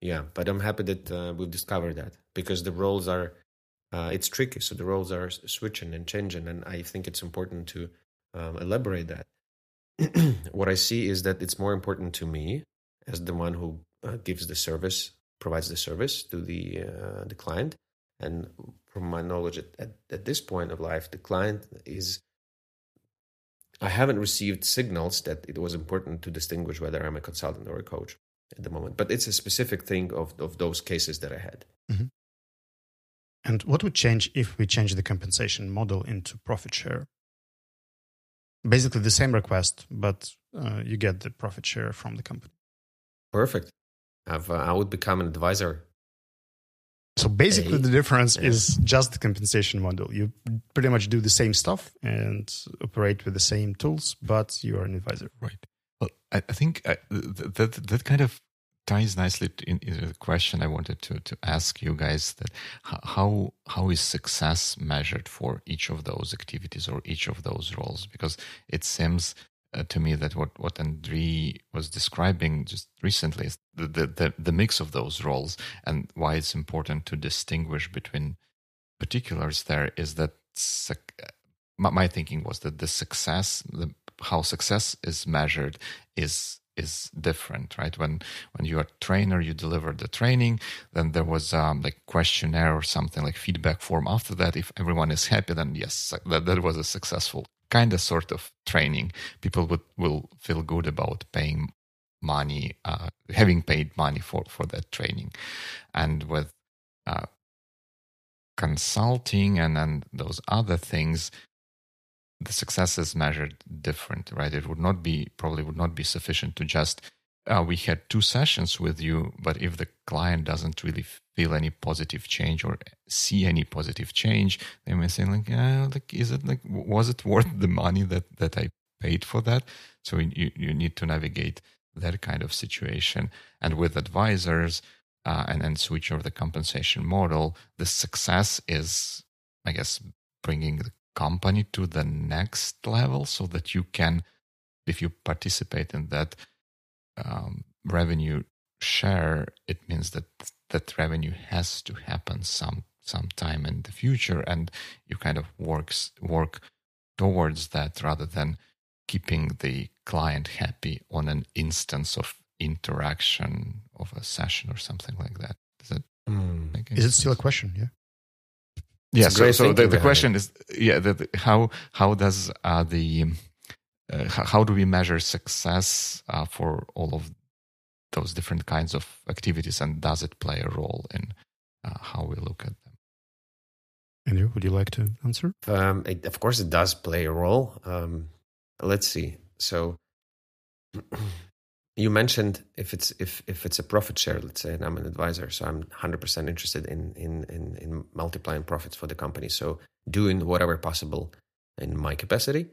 Yeah, but I'm happy that uh, we've discovered that because the roles are uh, it's tricky. So the roles are switching and changing, and I think it's important to um, elaborate that. (clears throat) what I see is that it's more important to me as the one who uh, gives the service, provides the service to the uh, the client, and from my knowledge at, at, at this point of life, the client is. I haven't received signals that it was important to distinguish whether I'm a consultant or a coach at the moment, but it's a specific thing of, of those cases that I had. Mm-hmm. And what would change if we change the compensation model into profit share? Basically, the same request, but uh, you get the profit share from the company. Perfect. I've, uh, I would become an advisor so basically, the difference yeah. is just the compensation model. You pretty much do the same stuff and operate with the same tools, but you are an advisor. Right. Well, I, I think uh, that, that kind of ties nicely in, into the question I wanted to to ask you guys: that how how is success measured for each of those activities or each of those roles? Because it seems uh, to me that what what Andrii was describing just recently is the, the, the the mix of those roles and why it's important to distinguish between particulars. There is that my, my thinking was that the success, the, how success is measured, is is different, right? When when you're a trainer, you deliver the training, then there was um, like questionnaire or something like feedback form. After that, if everyone is happy, then yes, that, that was a successful kind of sort of training. People would will feel good about paying money, uh, having paid money for for that training, and with uh, consulting and then those other things the success is measured different, right? It would not be probably would not be sufficient to just uh, we had two sessions with you, but if the client doesn't really feel any positive change or see any positive change, they may say like, uh, like is it like was it worth the money that that I paid for that? So you you need to navigate that kind of situation, and with advisors uh, and and switch over the compensation model, the success is, I guess, bringing the company to the next level so that you can, if you participate in that um, revenue share, it means that that revenue has to happen some sometime in the future, and you kind of works work towards that rather than keeping the client happy on an instance of interaction of a session or something like that. Does it mm. Is it still a question? Yeah. Yeah. So, so the, the question is, yeah, the, how how does uh, the uh, how do we measure success uh, for all of those different kinds of activities, and does it play a role in uh, how we look at them? Andrew, would you like to answer? Um, it, of course, it does play a role. Um, let's see. So (clears throat) you mentioned if it's if if it's a profit share, let's say, and I'm an advisor, so I'm 100% interested in in in, in multiplying profits for the company. So doing whatever possible in my capacity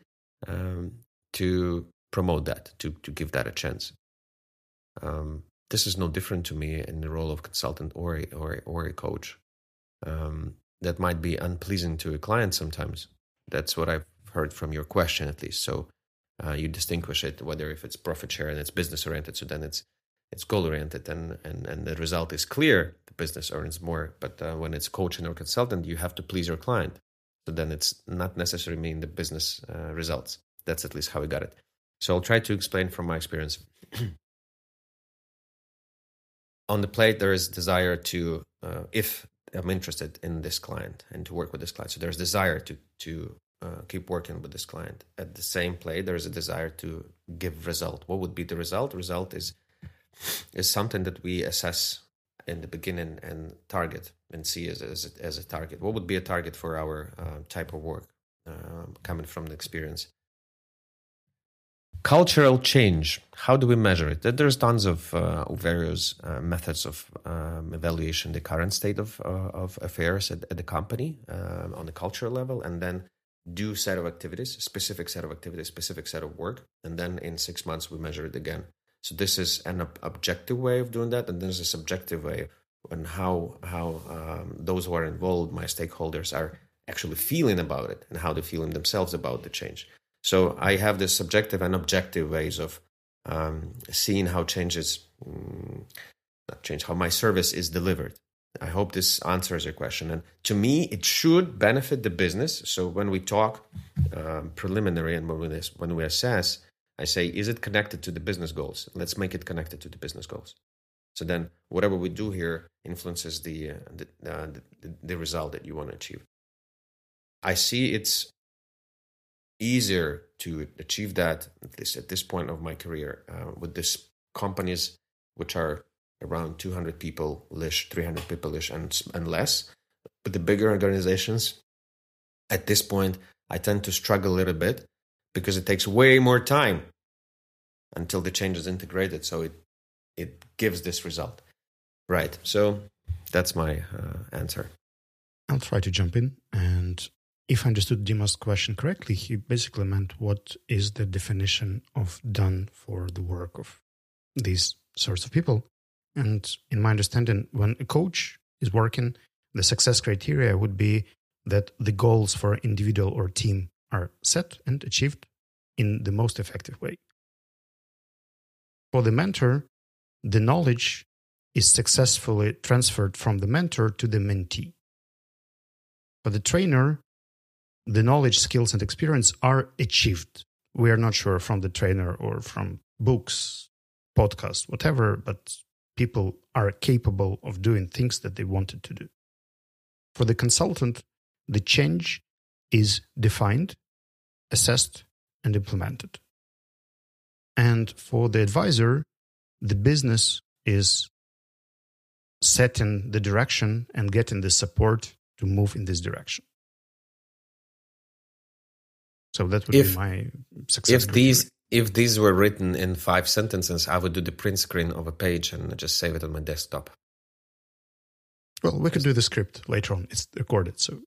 um, to promote that, to to give that a chance. Um, this is no different to me in the role of consultant or a, or or a coach. Um, that might be unpleasing to a client sometimes. That's what I've heard from your question, at least. So uh, you distinguish it whether if it's profit share and it's business oriented so then it's it's goal oriented and, and and the result is clear the business earns more but uh, when it's coaching or consultant you have to please your client so then it's not necessarily mean the business uh, results that's at least how we got it so i'll try to explain from my experience (clears throat) on the plate there is desire to uh, if i'm interested in this client and to work with this client so there's desire to to uh, keep working with this client. At the same plate, there is a desire to give result. What would be the result? Result is is something that we assess in the beginning and target and see as as a, as a target. What would be a target for our uh, type of work uh, coming from the experience? Cultural change. How do we measure it? There's tons of uh, various uh, methods of um, evaluation the current state of uh, of affairs at, at the company uh, on the cultural level, and then do set of activities, specific set of activities, specific set of work, and then in six months we measure it again. So this is an ob- objective way of doing that, and there's a subjective way on how how um, those who are involved, my stakeholders, are actually feeling about it and how they're feeling themselves about the change. So I have this subjective and objective ways of um, seeing how changes, mm, not change, how my service is delivered. I hope this answers your question. And to me, it should benefit the business. So when we talk um, preliminary and when we, when we assess, I say, is it connected to the business goals? Let's make it connected to the business goals. So then, whatever we do here influences the uh, the, uh, the, the result that you want to achieve. I see it's easier to achieve that at least at this point of my career uh, with these companies which are around 200 people ish, 300 people ish, and, and less. But the bigger organizations, at this point, I tend to struggle a little bit because it takes way more time until the change is integrated. So it it gives this result. Right. So that's my uh, answer. I'll try to jump in. And if I understood Dima's question correctly, he basically meant what is the definition of done for the work of these sorts of people. And in my understanding, when a coach is working, the success criteria would be that the goals for individual or team are set and achieved in the most effective way. For the mentor, the knowledge is successfully transferred from the mentor to the mentee. For the trainer, the knowledge, skills, and experience are achieved. We are not sure from the trainer or from books, podcasts, whatever, but people are capable of doing things that they wanted to do. For the consultant, the change is defined, assessed, and implemented. And for the advisor, the business is setting the direction and getting the support to move in this direction. So that would If- be my success. If these if these were written in five sentences, I would do the print screen of a page and just save it on my desktop. well, we could do the script later on. It's recorded, so.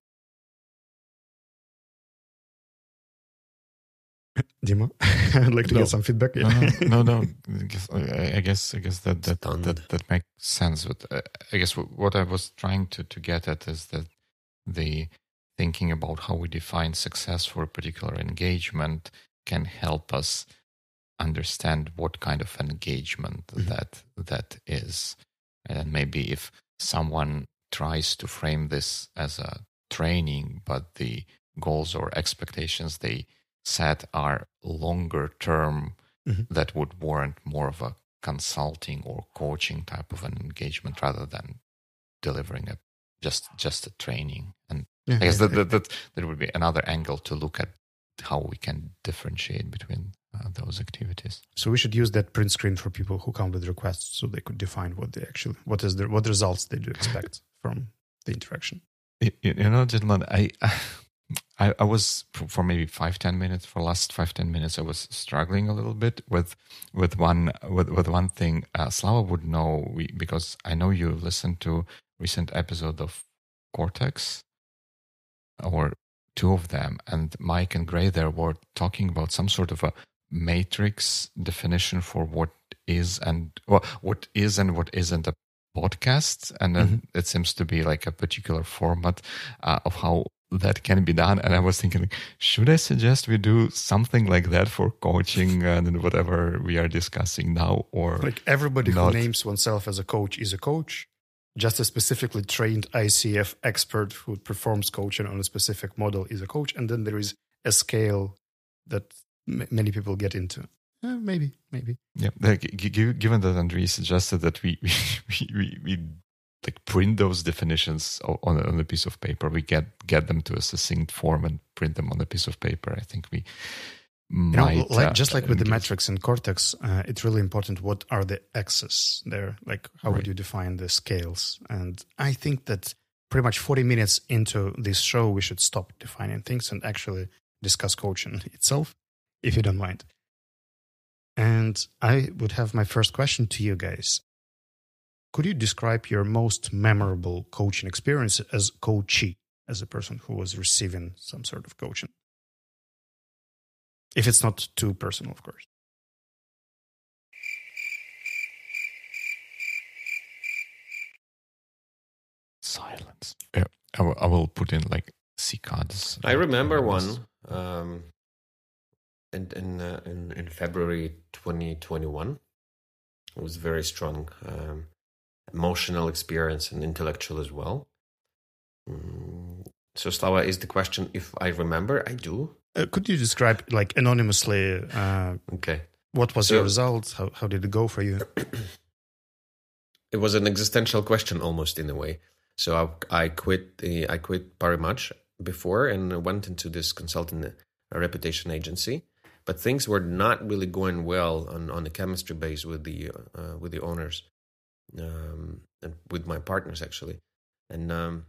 (laughs) Dimo, (laughs) I'd like to No. get some feedback. no, no, (laughs) no, no. I guess, I I guess, I that that, Stunned. that that makes sense. But uh, I guess what what I was trying to to get at is that the thinking about how we define success for a particular engagement can help us understand what kind of engagement Mhm. that that is, and maybe if someone tries to frame this as a training, but the goals or expectations they set are longer term Mhm. that would warrant more of a consulting or coaching type of an engagement rather than delivering a just just a training and Yeah, i guess that, that, that that would be another angle to look at how we can differentiate between uh, those activities So we should use that print screen for people who come with requests, so they could define what they actually, what is the, what results they do expect from the interaction. You, you know, gentlemen, I, I, I was for for maybe five ten minutes. For last five ten minutes, I was struggling a little bit with with one with with one thing. Uh, Slava would know we, because I know you listened to recent episode of Cortex, or two of them, and Myke and Grey there were talking about some sort of a matrix definition for what is and well, what is and what isn't a podcast, and then it seems to be like a particular format uh, of how that can be done. And I was thinking, should I suggest we do something like that for coaching and whatever we are discussing now, or Like everybody Not- who names oneself as a coach is a coach. Just a specifically trained ICF expert who performs coaching on a specific model is a coach, and then there is a scale that m- many people get into. Eh, maybe, maybe. Yeah, like, g- given that Andrii suggested that we (laughs) we, we, we like print those definitions on a, on a piece of paper, we get get them to a succinct form and print them on a piece of paper. I think we You know, like uh, just like with the metrics in Cortex, uh, it's really important. What are the axes there? Like, how Right. would you define the scales? And I think that pretty much 40 minutes into this show, we should stop defining things and actually discuss coaching (laughs) itself, if you don't mind. And I would have my first question to you guys. Could you describe your most memorable coaching experience as coachee, as a person who was receiving some sort of coaching? If it's not too personal, of course. silence. Yeah, I will, I will put in like C cards. I remember one um, in in, uh, in in February 2021. It was very strong, um, emotional experience and intellectual as well. Mm, so, Slava, is the question if I remember? I do. Uh, could you describe, like anonymously, uh, Okay. what was So- your result? How how did it go for you? (clears throat) it was an existential question almost in a way. So I, I quit the I quit Parimatch before and went into this consulting uh, reputation agency, but things were not really going well on, on the chemistry base with the uh, with the owners um, and with my partners actually, and um,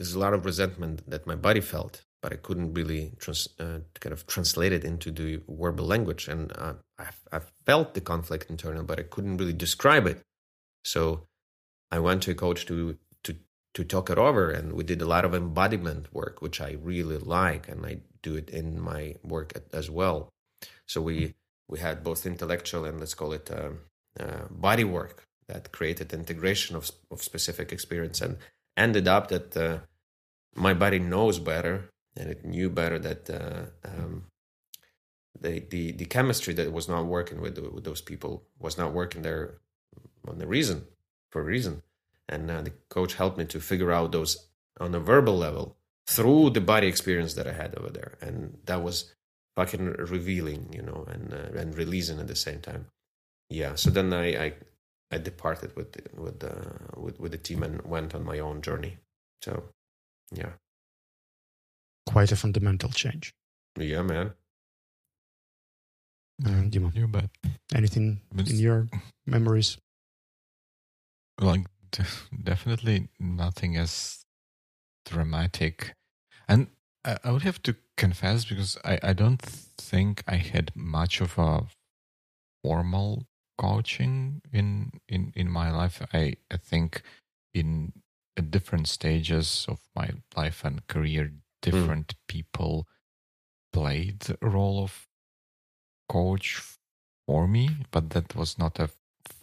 there's a lot of resentment that my body felt, but I couldn't really trans, uh, kind of translate it into the verbal language, and uh, I, I felt the conflict internal, but I couldn't really describe it. So I went to a coach to to to talk it over, and we did a lot of embodiment work, which I really like, and I do it in my work as well. So we we had both intellectual and let's call it um, uh, body work that created integration of of specific experience, and ended up that uh, my body knows better, and it knew better that uh, um, the, the, the chemistry that was not working with, with those people was not working there on the reason, for a reason. And uh, the coach helped me to figure out those on a verbal level through the body experience that I had over there. And that was fucking revealing, you know, and, uh, and releasing at the same time. Yeah. So then I, I, I departed with, with, uh, with, with the team and went on my own journey. So, yeah. Quite a fundamental change. Yeah, man. Uh, Dima, You bet. anything It's- in your memories? Like d- definitely nothing as dramatic, and I, I would have to confess because I I don't think I had much of a formal coaching in in in my life. I I think in at different stages of my life and career, different people played the role of coach for me, but that was not a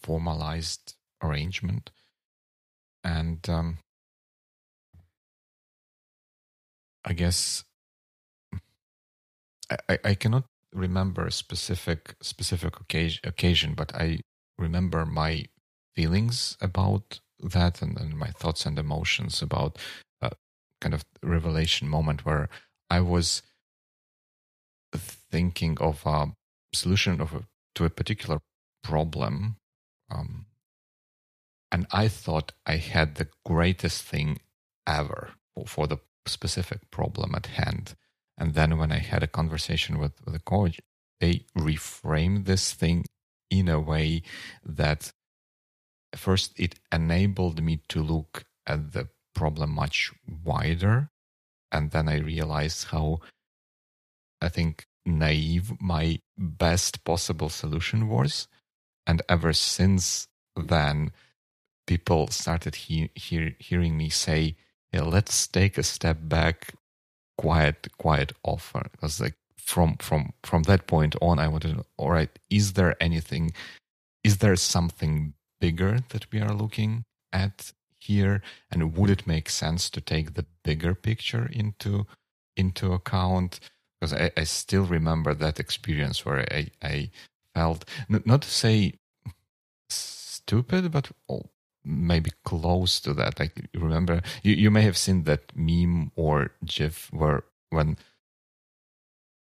formalized arrangement. And um, I guess I, I- I cannot remember a specific specific occasion, occasion, but I remember my feelings about that and, and my thoughts and emotions about a kind of revelation moment where I was thinking of a solution of a, to a particular problem um, and i thought i had the greatest thing ever for, for the specific problem at hand. And then when i had a conversation with, with the coach they reframed this thing in a way that first it enabled me to look at the problem much wider and then i realized how i think naive my best possible solution was. And ever since then people started he- hear- hearing me say yeah, let's take a step back. Quiet quiet offer. Because like from from from that point on i wanted all right is there anything is there something bigger that we are looking at here and would it make sense to take the bigger picture into into account because I, I still remember that experience where I, I felt not to say stupid, but oh, maybe close to that. Like remember, you, you may have seen that meme or GIF where when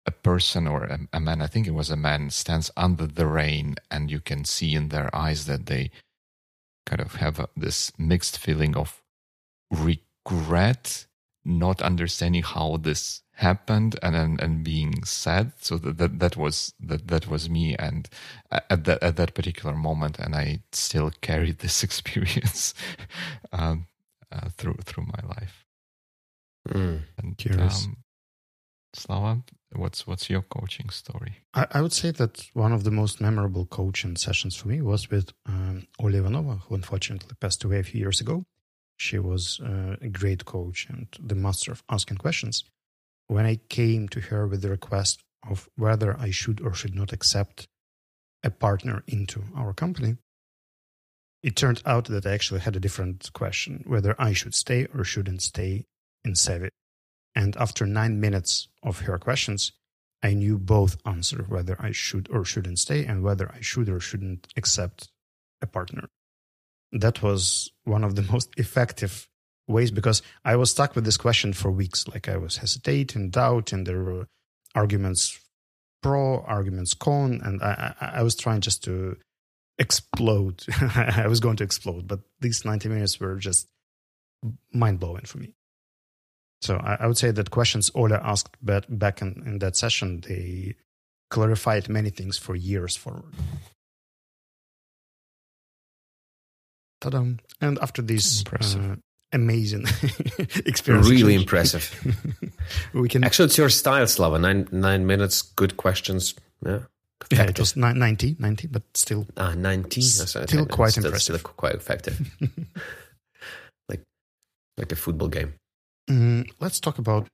a person or a, a man, I think it was a man, stands under the rain, and you can see in their eyes that they kind of have a, this mixed feeling of regret, not understanding how this happened and and, and being sad so that, that that was that that was me and at that at that particular moment and i still carried (laughs) this experience (laughs) um, uh, through through my life Mm. and Curious. um, slava what's what's your coaching story I, I would say that one of the most memorable coaching sessions for me was with um, Olya Ivanova, who unfortunately passed away a few years ago. She was uh, a great coach and the master of asking questions. When I came to her with the request of whether I should or should not accept a partner into our company, it turned out that I actually had a different question whether I should stay or shouldn't stay in Savvy. And after nine minutes of her questions, I knew both answer whether I should or shouldn't stay and whether I should or shouldn't accept a partner. That was one of the (laughs) most effective ways because I was stuck with this question for weeks. Like I was hesitating, doubt, and There were arguments pro, arguments con, and I, I, I was trying just to explode. (laughs) I was going to explode, but these 90 minutes were just mind blowing for me. So I, I would say that questions Ola asked back, back in, in that session, they clarified many things for years forward. Ta-da. And after this uh, amazing (laughs) experience, Really impressive. (laughs) we can. Actually, it's your style, Slava. Nine nine minutes, good questions. Yeah. yeah, it was ni- 90, 90, but still. Ah, 19. S- That's- still quite that's impressive. Still quite effective. (laughs) like like a football game. Mm, let's talk about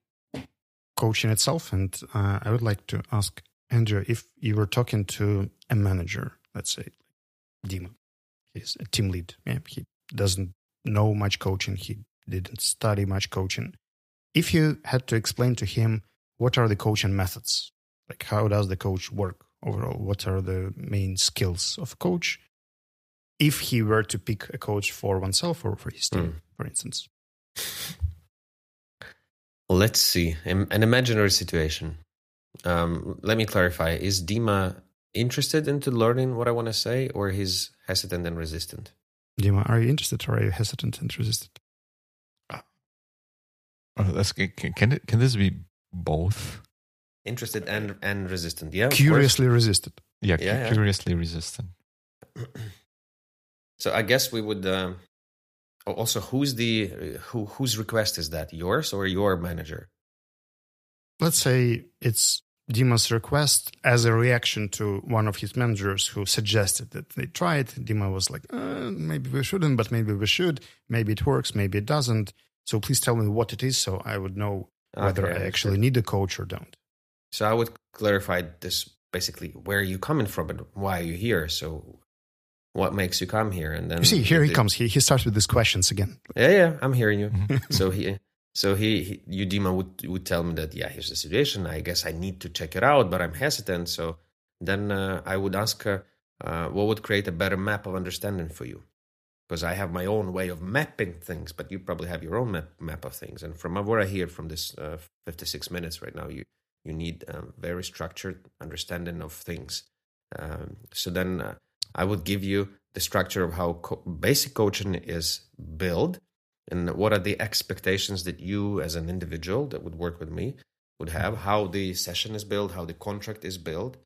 coaching itself. And uh, I would like to ask Andrew if you were talking to a manager, let's say Dima, he's a team lead. Yeah, he doesn't know much coaching, he didn't study much coaching. If you had to explain to him what are the coaching methods, Like, how does the coach work overall? What are the main skills of a coach? If he were to pick a coach for oneself or for his team, Mm. for instance. Let's see. An imaginary situation. Um, let me clarify. Is Dima interested into learning what I want to say, or he's hesitant and resistant? Dima, are you interested or are you hesitant and resistant? Oh, that's, can, can, it, can this be both? Interested and and resistant. Yeah. Curiously resistant. Yeah, cu- Yeah, yeah. curiously resistant. (clears throat) So I guess we would. Oh, also, who's the who whose request is that? Yours or your manager? Let's say it's Dima's request as a reaction to one of his managers who suggested that they try it. Dima was like, uh, maybe we shouldn't, but maybe we should. Maybe it works, maybe it doesn't. So please tell me what it is so I would know whether Okay, I actually need a coach or don't. So I would clarify this basically where are you coming from and why are you here? So what makes you come here? And then You see, here he comes. He, he starts with these questions again. Yeah, yeah, I'm hearing you. Mhm. (laughs) so he so he, he you would would tell me that yeah, here's the situation. I guess I need to check it out, but I'm hesitant. So then uh, I would ask uh, uh, what would create a better map of understanding for you. Because I have my own way of mapping things, but you probably have your own map, map of things. And from what I hear from this uh, 56 minutes right now, you you need a very structured understanding of things. Um, so then uh, I would give you the structure of how co- basic coaching is built and what are the expectations that you as an individual that would work with me would have how the session is built how the contract is built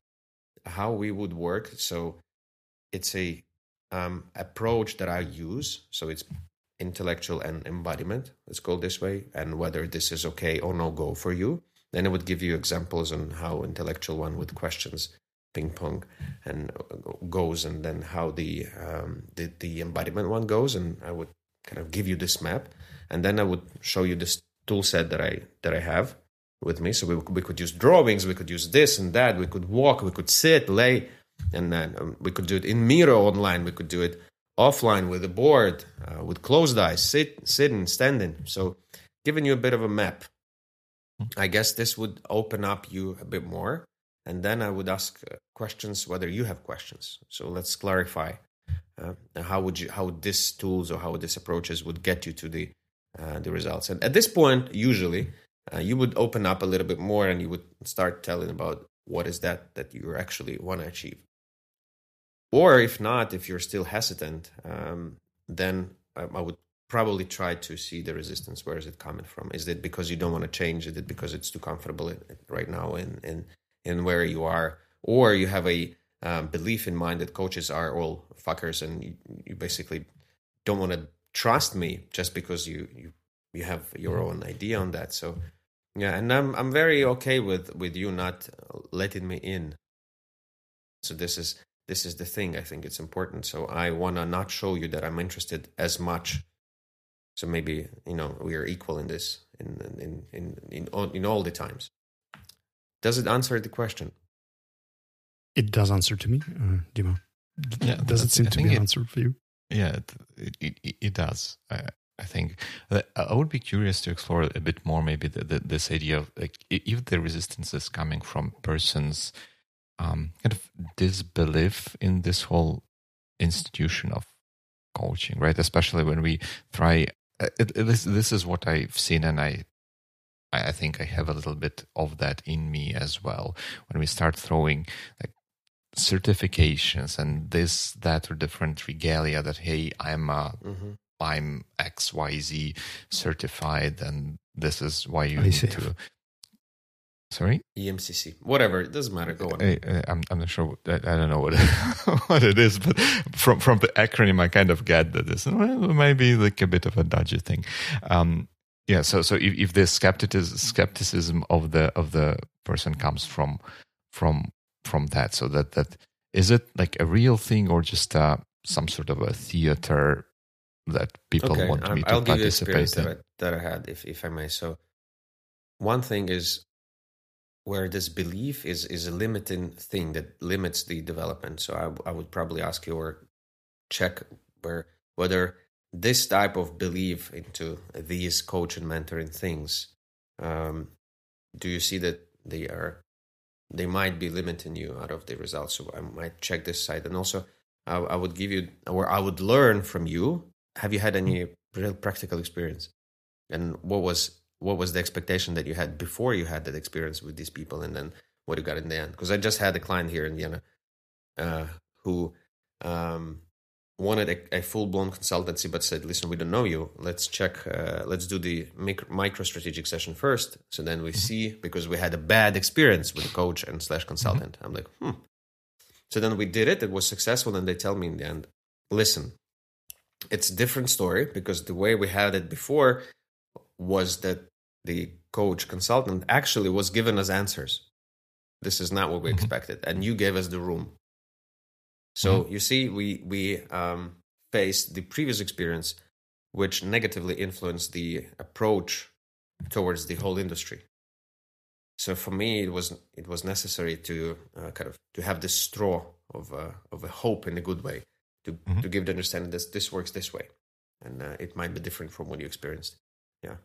how we would work. So it's a um, approach that i use. So it's intellectual and embodiment let's go this way and whether this is okay or no go for you. Then it would give you examples on how intellectual one with questions ping pong and goes and then how the um, the, the embodiment one goes and i would kind of give you this map and then i would show you this tool set that i that i have with me. So we, we could use drawings we could use this and that we could walk we could sit lay and then um, we could do it in Miro online we could do it offline with a board uh, with closed eyes sit sitting standing. So giving you a bit of a map. I guess this would open up you a bit more and then i would ask uh, questions whether you have questions. So let's clarify uh, how would you how this tools or how this approaches would get you to the uh, the results. And at this point usually uh, you would open up a little bit more and you would start telling about what is that that you actually want to achieve. Or if not if you're still hesitant um, then I, would probably try to see the resistance. Where is it coming from? Is it because you don't want to change? Is it because it's too comfortable right now in in where you are or you have a um, belief in mind that coaches are all fuckers and you, you basically don't want to trust me just because you you you have your own idea on that. So yeah and i'm i'm very okay with with you not letting me in. So this is this is the thing i think it's important. So i want to not show you that i'm interested as much. So maybe you know we are equal in this in in in in all, in all the times does it answer the question It does answer to me, uh, Dima. Yeah, does it seem I to think be it- an answer for you? Yeah, it it, it, it does. I, I think Uh, I would be curious to explore a bit more, maybe the, the, this idea of like if the resistance is coming from persons um, kind of disbelief in this whole institution of coaching, right? Especially when we try. uh, It, it, this this is what I've seen, and I I I think I have a little bit of that in me as well. When we start throwing like certifications and this, that, or different regalia that hey, I'm a mm-hmm. I'm XYZ certified and this is why you I need see. to Sorry? EMCC whatever it doesn't matter go on I, I- I'm I'm not sure. What, I, I don't know what (laughs) what it is, but from from the acronym, I kind of get that this well, maybe like a bit of a dodgy thing. Um, yeah. So so if, if the skepticism skepticism of the of the person comes from from from that, so that that is it like a real thing or just uh, some sort of a theater that people okay, want me to I'll give you a experience that? I, that I had, if if I may. So, one thing is where this belief is is a limiting thing that limits the development. So, I, I would probably ask you or check where whether this type of belief into these coach and mentoring things, um, do you see that they are they might be limiting you out of the results. So I might check this side, and also I, I would give you, or I would learn from you. Have you had any real practical experience, and what was what was the expectation that you had before you had that experience with these people, and then what you got in the end? Because I just had a client here in Vienna uh, who um, wanted a, a full blown consultancy, but said, "Listen, we don't know you. Let's check. Uh, let's do the micro strategic session first. So then we mm-hmm. see because we had a bad experience with the coach and slash consultant. Mm-hmm. I'm like, hmm. So then we did it. It was successful, and they tell me in the end, "Listen, it's a different story because the way we had it before was that the coach consultant actually was given us answers. This is not what we mm-hmm. expected, and you gave us the room so mm-hmm. you see, we we um, faced the previous experience, which negatively influenced the approach towards the whole industry. So for me, it was it was necessary to uh, kind of to have this straw of uh, of a hope in a good way to mm-hmm. to give the understanding that this works this way, and uh, it might be different from what you experienced. Yeah.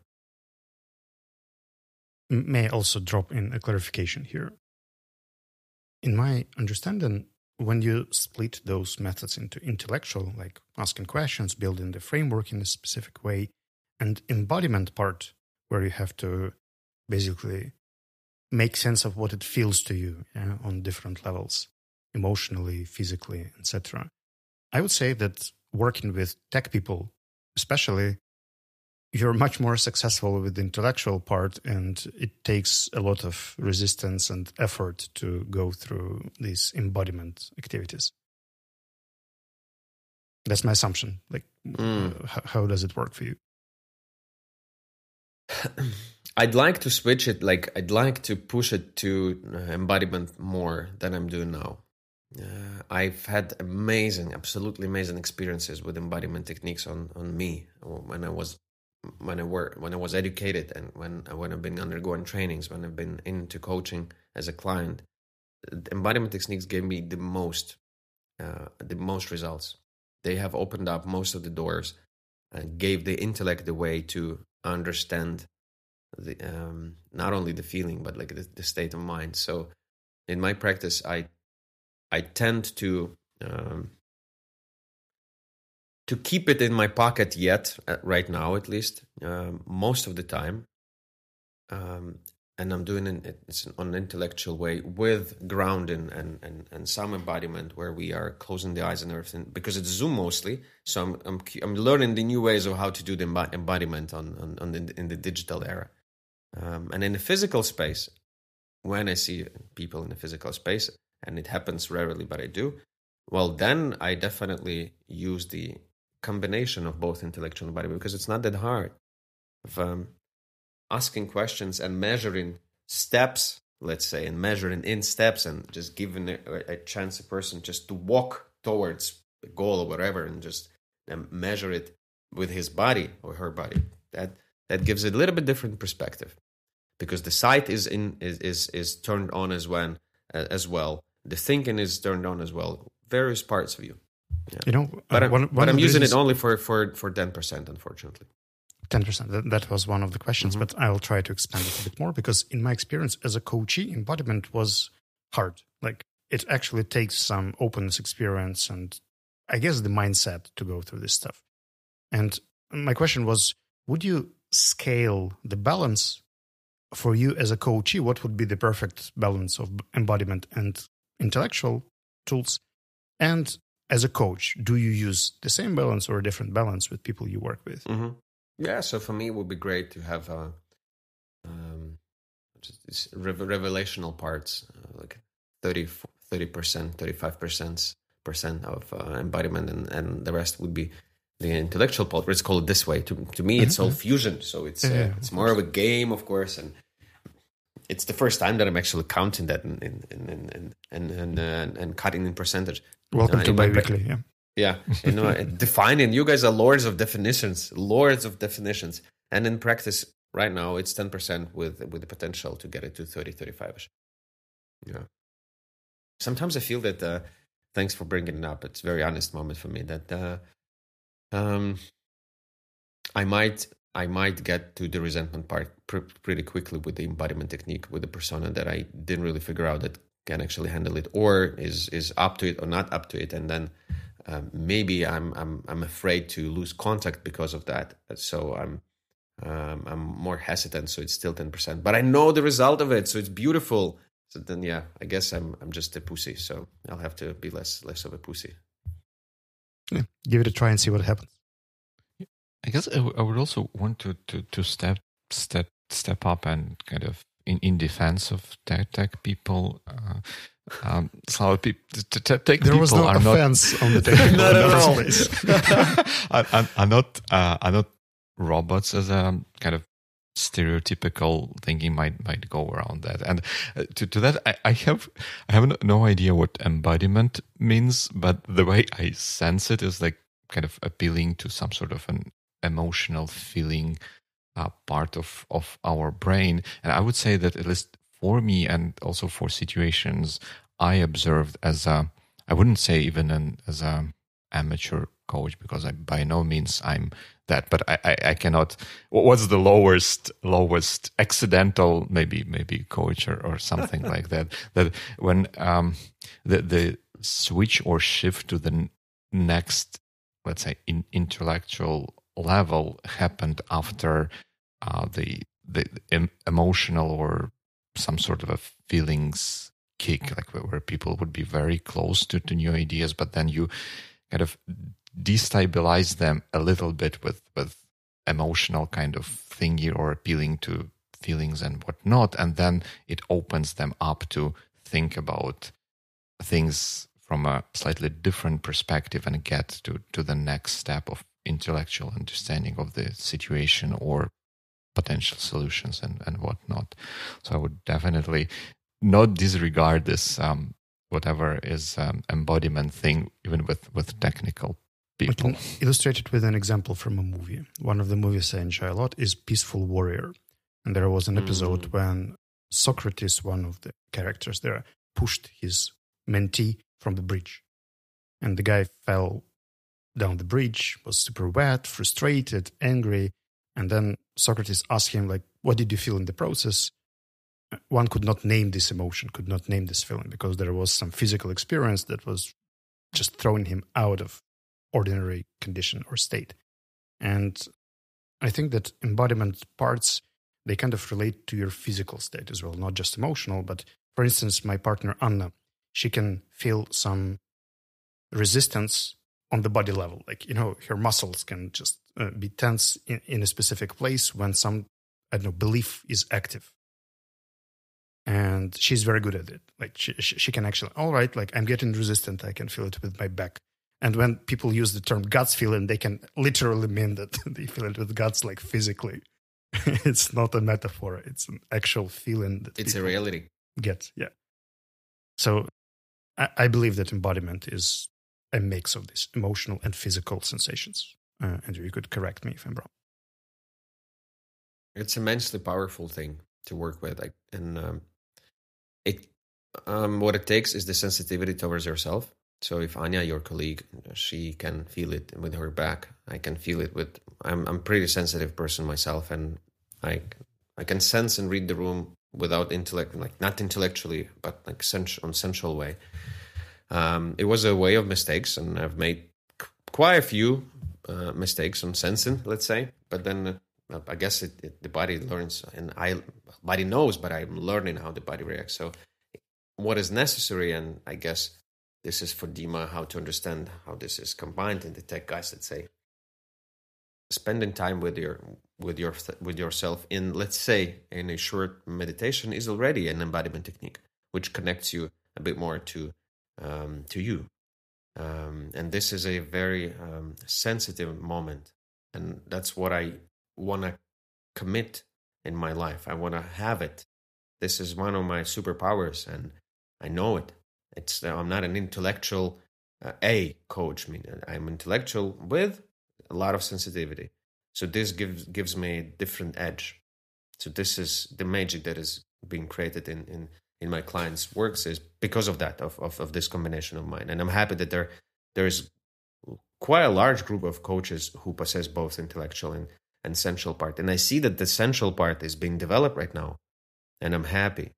May I also drop in a clarification here? In my understanding, when you split those methods into intellectual, like asking questions, building the framework in a specific way, and embodiment part, where you have to basically make sense of what it feels to you on different levels, emotionally, physically, etc. I would say that working with tech people, especially, you're much more successful with the intellectual part and it takes a lot of resistance and effort to go through these embodiment activities. That's my assumption. Like mm. how, how does it work for you? (clears throat) I'd like to switch it like i'd like to push it to uh, embodiment more than i'm doing now. Uh, I've had amazing, absolutely amazing experiences with embodiment techniques on, on me when I was when I work when I was educated and when when I've been undergoing trainings, when I've been into coaching as a client, embodiment techniques gave me the most uh, the most results. They have opened up most of the doors and gave the intellect the way to understand the um, not only the feeling but like the, the, state of mind. So in my practice, I I tend to um, to keep it in my pocket yet, uh, right now at least, um, most of the time. Um, and I'm doing it it's on an intellectual way with grounding and, and, and some embodiment where we are closing the eyes and everything because it's Zoom mostly. So I'm, I'm, I'm learning the new ways of how to do the embodiment on, on, on the, in the digital era. Um, and in the physical space, when I see people in the physical space, and it happens rarely, but I do, well, then I definitely use the combination of both intellectual and body because it's not that hard of um, asking questions and measuring steps let's say and measuring in steps and just giving a, a chance a person just to walk towards the goal or whatever and just um, measure it with his body or her body. That that gives a little bit different perspective because the sight is in is is, is turned on as when uh, as well. The thinking is turned on as well. Various parts of you yeah. You know, but, uh, one, one but I'm using it only for for for ten percent, unfortunately. Ten percent. That, was one of the questions, mm-hmm. but I will try to expand it a bit more because, in my experience as a coachee, embodiment was hard. Like it actually takes some openness experience and I guess the mindset to go through this stuff. And my question was, would you scale the balance for you as a coachee? What would be the perfect balance of embodiment and intellectual tools? And as a coach, do you use the same balance or a different balance with people you work with? Mm-hmm. Yeah, so for me, it would be great to have a, um, revelational parts, uh, like 30 30%, thirty five percent percent of uh, embodiment, and, and the rest would be the intellectual part. Let's call it this way. To to me, it's mm-hmm. all fusion, so it's uh, yeah, it's more of a game, of course, and it's the first time that I'm actually counting that and and and and and, and, and cutting in percentage. Welcome uh, to biweekly. Yeah. Yeah, you know, (laughs) defining. You guys are lords of definitions, lords of definitions, and in practice, right now, it's ten percent with with the potential to get it to 30, 35 ish. Yeah. Sometimes I feel that. Uh, thanks for bringing it up. It's a very honest moment for me that uh, um, I might I might get to the resentment part pr- pretty quickly with the embodiment technique with the persona that I didn't really figure out that can actually handle it or is is up to it or not up to it, and then um, maybe I'm I'm I'm afraid to lose contact because of that. So I'm um, I'm more hesitant. So it's still ten percent, but I know the result of it, so it's beautiful. So then, yeah, I guess I'm I'm just a pussy. So I'll have to be less less of a pussy. Yeah, give it a try and see what happens. I guess I, w- I would also want to, to, to step step step up and kind of in, in defense of tech, tech people. Uh, um, so people, tech there people was no are offense not, on the (laughs) tech people Not at all. first place. are, are, are not uh, are not robots as a kind of stereotypical thinking might might go around that and uh, to, to that I, I have I have no idea what embodiment means but the way I sense it is like kind of appealing to some sort of an emotional feeling uh, part of of our brain and I would say that at least for me and also for situations I observed as a I wouldn't say even an as a amateur coach because I by no means I'm that, but I, I, I cannot. what- What's the lowest lowest accidental maybe maybe coach or, or something like that? (laughs) That when um the the switch or shift to the next let's say in, intellectual level happened after uh, the the em- emotional or some sort of a feelings kick like where, where people would be very close to, to new ideas but then you kind of destabilize them a little bit with with emotional kind of thingy or appealing to feelings and whatnot and then it opens them up to think about things from a slightly different perspective and get to to the next step of intellectual understanding of the situation or potential solutions and and whatnot so i would definitely not disregard this um, whatever is um, embodiment thing even with with technical people can illustrate it with an example from a movie. One of the movies I enjoy a lot is Peaceful Warrior. And there was an episode Mm. when Socrates, one of the characters there, pushed his mentee from the bridge. And the guy fell down the bridge, was super wet, frustrated, angry. And then Socrates asked him, like, what did you feel in the process? Uh, one could not name this emotion, could not name this feeling because there was some physical experience that was just throwing him out of ordinary condition or state. And I think that embodiment parts they kind of relate to your physical state as well, not just emotional. But for instance, my partner Anna, she can feel some resistance on the body level. Like, you know, her muscles can just uh, be tense in, in a specific place when some, I don't know, belief is active. And she's very good at it. Like, she, she she can actually, all right, like I'm getting resistant. I can feel it with my back. And when people use the term guts feeling, they can literally mean that (laughs) they feel it with guts, like physically. (laughs) it's not a metaphor; it's an actual feeling that It's a reality. get. Yeah. So, I, I believe that embodiment is a mix of these emotional and physical sensations. Uh, and you could correct me if I'm wrong. It's immensely powerful thing to work with, like, and um, it um, what it takes is the sensitivity towards yourself. So if Anya, your colleague, she can feel it with her back, I can feel it with. I'm I'm pretty sensitive person myself, and I I can sense and read the room without intellect, like not intellectually, but like sens- on sensual way. Um, it was a way of mistakes, and I've made qu- quite a few uh, mistakes on sensing, let's say. But then uh, I guess it, it, the body learns, and I body knows, but I'm learning how the body reacts. So what is necessary, and I guess this is for Dima how to understand how this is combined in the tech guys. Let's say spending time with your with your with yourself in let's say in a short meditation is already an embodiment technique which connects you a bit more to um, to you. Um, and this is a very um, sensitive moment. And that's what i want to commit in my life. I want to have it. This is one of my superpowers and i know it. It's i'm not an intellectual uh, a coach I mean, i'm intellectual with a lot of sensitivity. So this gives gives me a different edge. So this is the magic that is being created in in in my clients works is because of that of, of of this combination of mine and i'm happy that there there's quite a large group of coaches who possess both intellectual and and central part. And I see that the central part is being developed right now, and I'm happy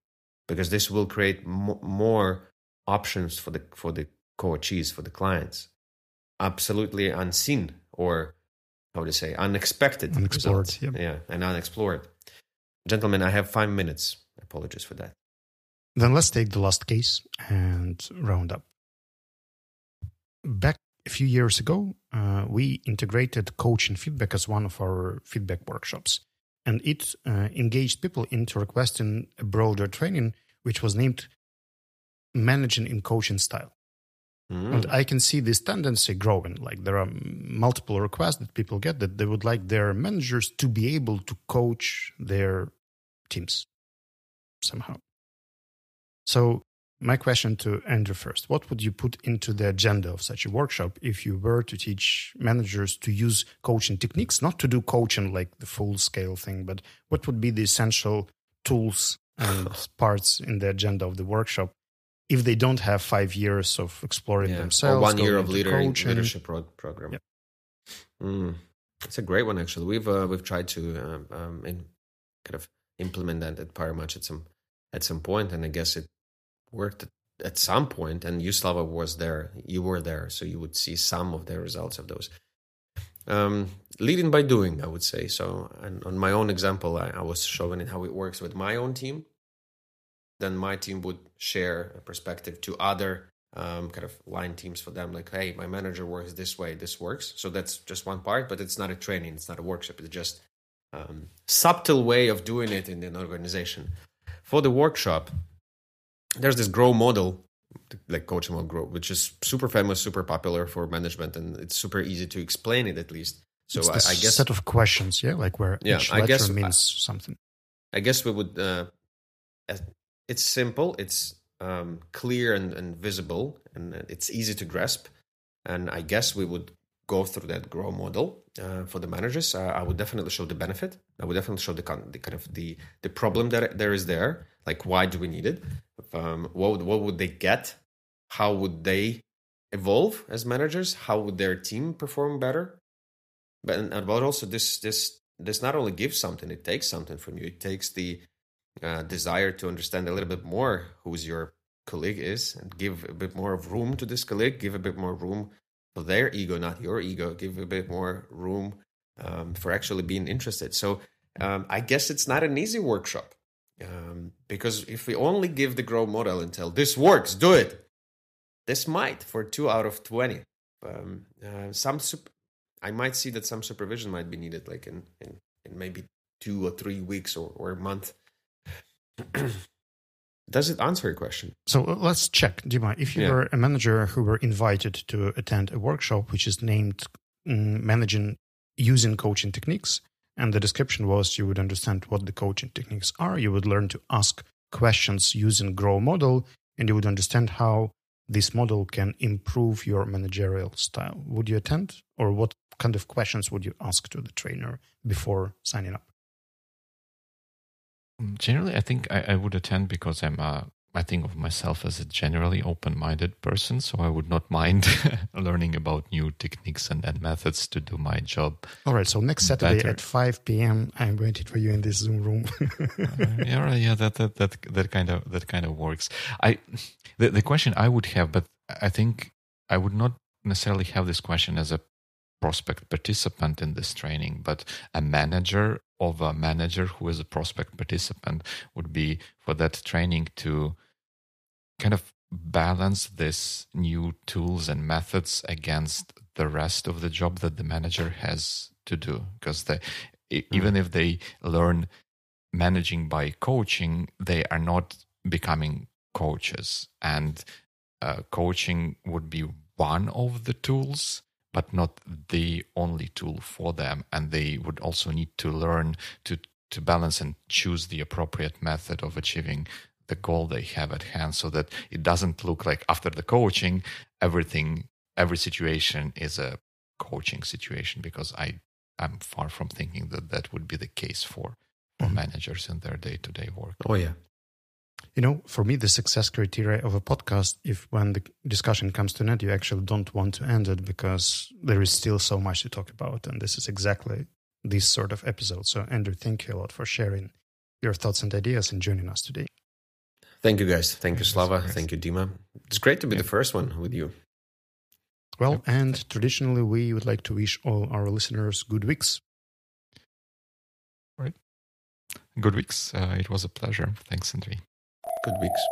because this will create mo- more options for the for the coaches for the clients. Absolutely unseen or how to say unexpected, Unexplored, yeah. yeah, and unexplored. Gentlemen, I have five minutes. Apologies for that. Then let's take the last case and round up. Back a few years ago, uh, we integrated coaching feedback as one of our feedback workshops. And it uh, engaged people into requesting a broader training, which was named Managing in Coaching Style. Mm. And I can see this tendency growing. Like there are multiple requests that people get that they would like their managers to be able to coach their teams somehow. So, my question to Andrew first What would you put into the agenda of such a workshop if you were to teach managers to use coaching techniques, not to do coaching like the full scale thing, but what would be the essential tools and (laughs) parts in the agenda of the workshop if they don't have five years of exploring Yeah. themselves? or one year of leader, leadership pro- program. Yep. Mm. It's a great one, actually. We've uh, we've tried to um, um, in, kind of implement that at Parimatch at some at some point, and I guess it worked at, some. And you Slava was there, you were there, so you would see some of the results of those. Um, leading by doing, I would say. So, and on my own example, I, I was showing it how it works with my own team. Then my team would share a perspective to other um, kind of line teams for them like hey my manager works this way this works so that's just one part but it's not a training it's not a workshop it's just um, subtle way of doing it in an organization for the workshop there's this grow model like coaching model grow which is super famous super popular for management and it's super easy to explain it at least so I, I guess set of questions, yeah, like where Yeah, each I letter guess- means something. I guess we would. Uh, it's simple. It's um, clear and, and visible, and it's easy to grasp. And I guess we would go through that grow model uh, for the managers. Uh, I would definitely show the benefit. I would definitely show the, con- the kind of the the problem that there is there. Like why do we need it? Um, what would, what would they get? How would they evolve as managers? How would their team perform better? But but also this this this not only gives something, it takes something from you. It takes the uh, desire to understand a little bit more who's your colleague is, and give a bit more of room to this colleague. Give a bit more room for their ego, not your ego. Give a bit more room um, for actually being interested. So um, I guess it's not an easy workshop um, because if we only give the grow model and tell this works, do it. This might for two out of twenty. Um, uh, some sup- I might see that some supervision might be needed, like in in, in maybe two or three weeks or, or a month. (clears throat) Does it answer your question? So uh, let's check, Dima. If you Yeah. were a manager who were invited to attend a workshop which is named mm, Managing Using Coaching Techniques, and the description was you would understand what the coaching techniques are, you would learn to ask questions using Grow model, and you would understand how this model can improve your managerial style. Would you attend, or what kind of questions would you ask to the trainer before signing up? Mm, Generally, I think I, I would attend because I'm a, I think of myself as a generally open-minded person, so I would not mind (laughs) learning about new techniques and, and methods to do my job. All right, so next Saturday Better. at 5 p.m., I'm waiting for you in this Zoom room. (laughs) Uh, yeah, right, yeah, that, that that that kind of that kind of works. I the the question I would have, but I think I would not necessarily have this question as a prospect participant in this training, but a manager of a manager who is a prospect participant would be for that training to kind of balance this new tools and methods against the rest of the job that the manager has to do? Because they e- even if they learn managing by coaching they are not becoming coaches. And uh, coaching would be one of the tools but not the only tool for them. And they would also need to learn to to balance and choose the appropriate method of achieving the goal they have at hand so that it doesn't look like after the coaching everything every situation is a coaching situation because i i'm far from thinking that that would be the case for for Mhm. managers in their day-to-day work Oh yeah, You know, for me, the success criteria of a podcast, if when the discussion comes to an end, you actually don't want to end it because there is still so much to talk about. And this is exactly this sort of episode. So, Andrew, thank you a lot for sharing your thoughts and ideas and joining us today. Thank you, guys. Thank you, Slava. yes. Thank you, Dima. It's great to be Yeah. the first one with you. Well, Yep. and traditionally, we would like to wish all our listeners good weeks. Right? Good weeks. Uh, it was a pleasure. Thanks, Andrii. Good weeks.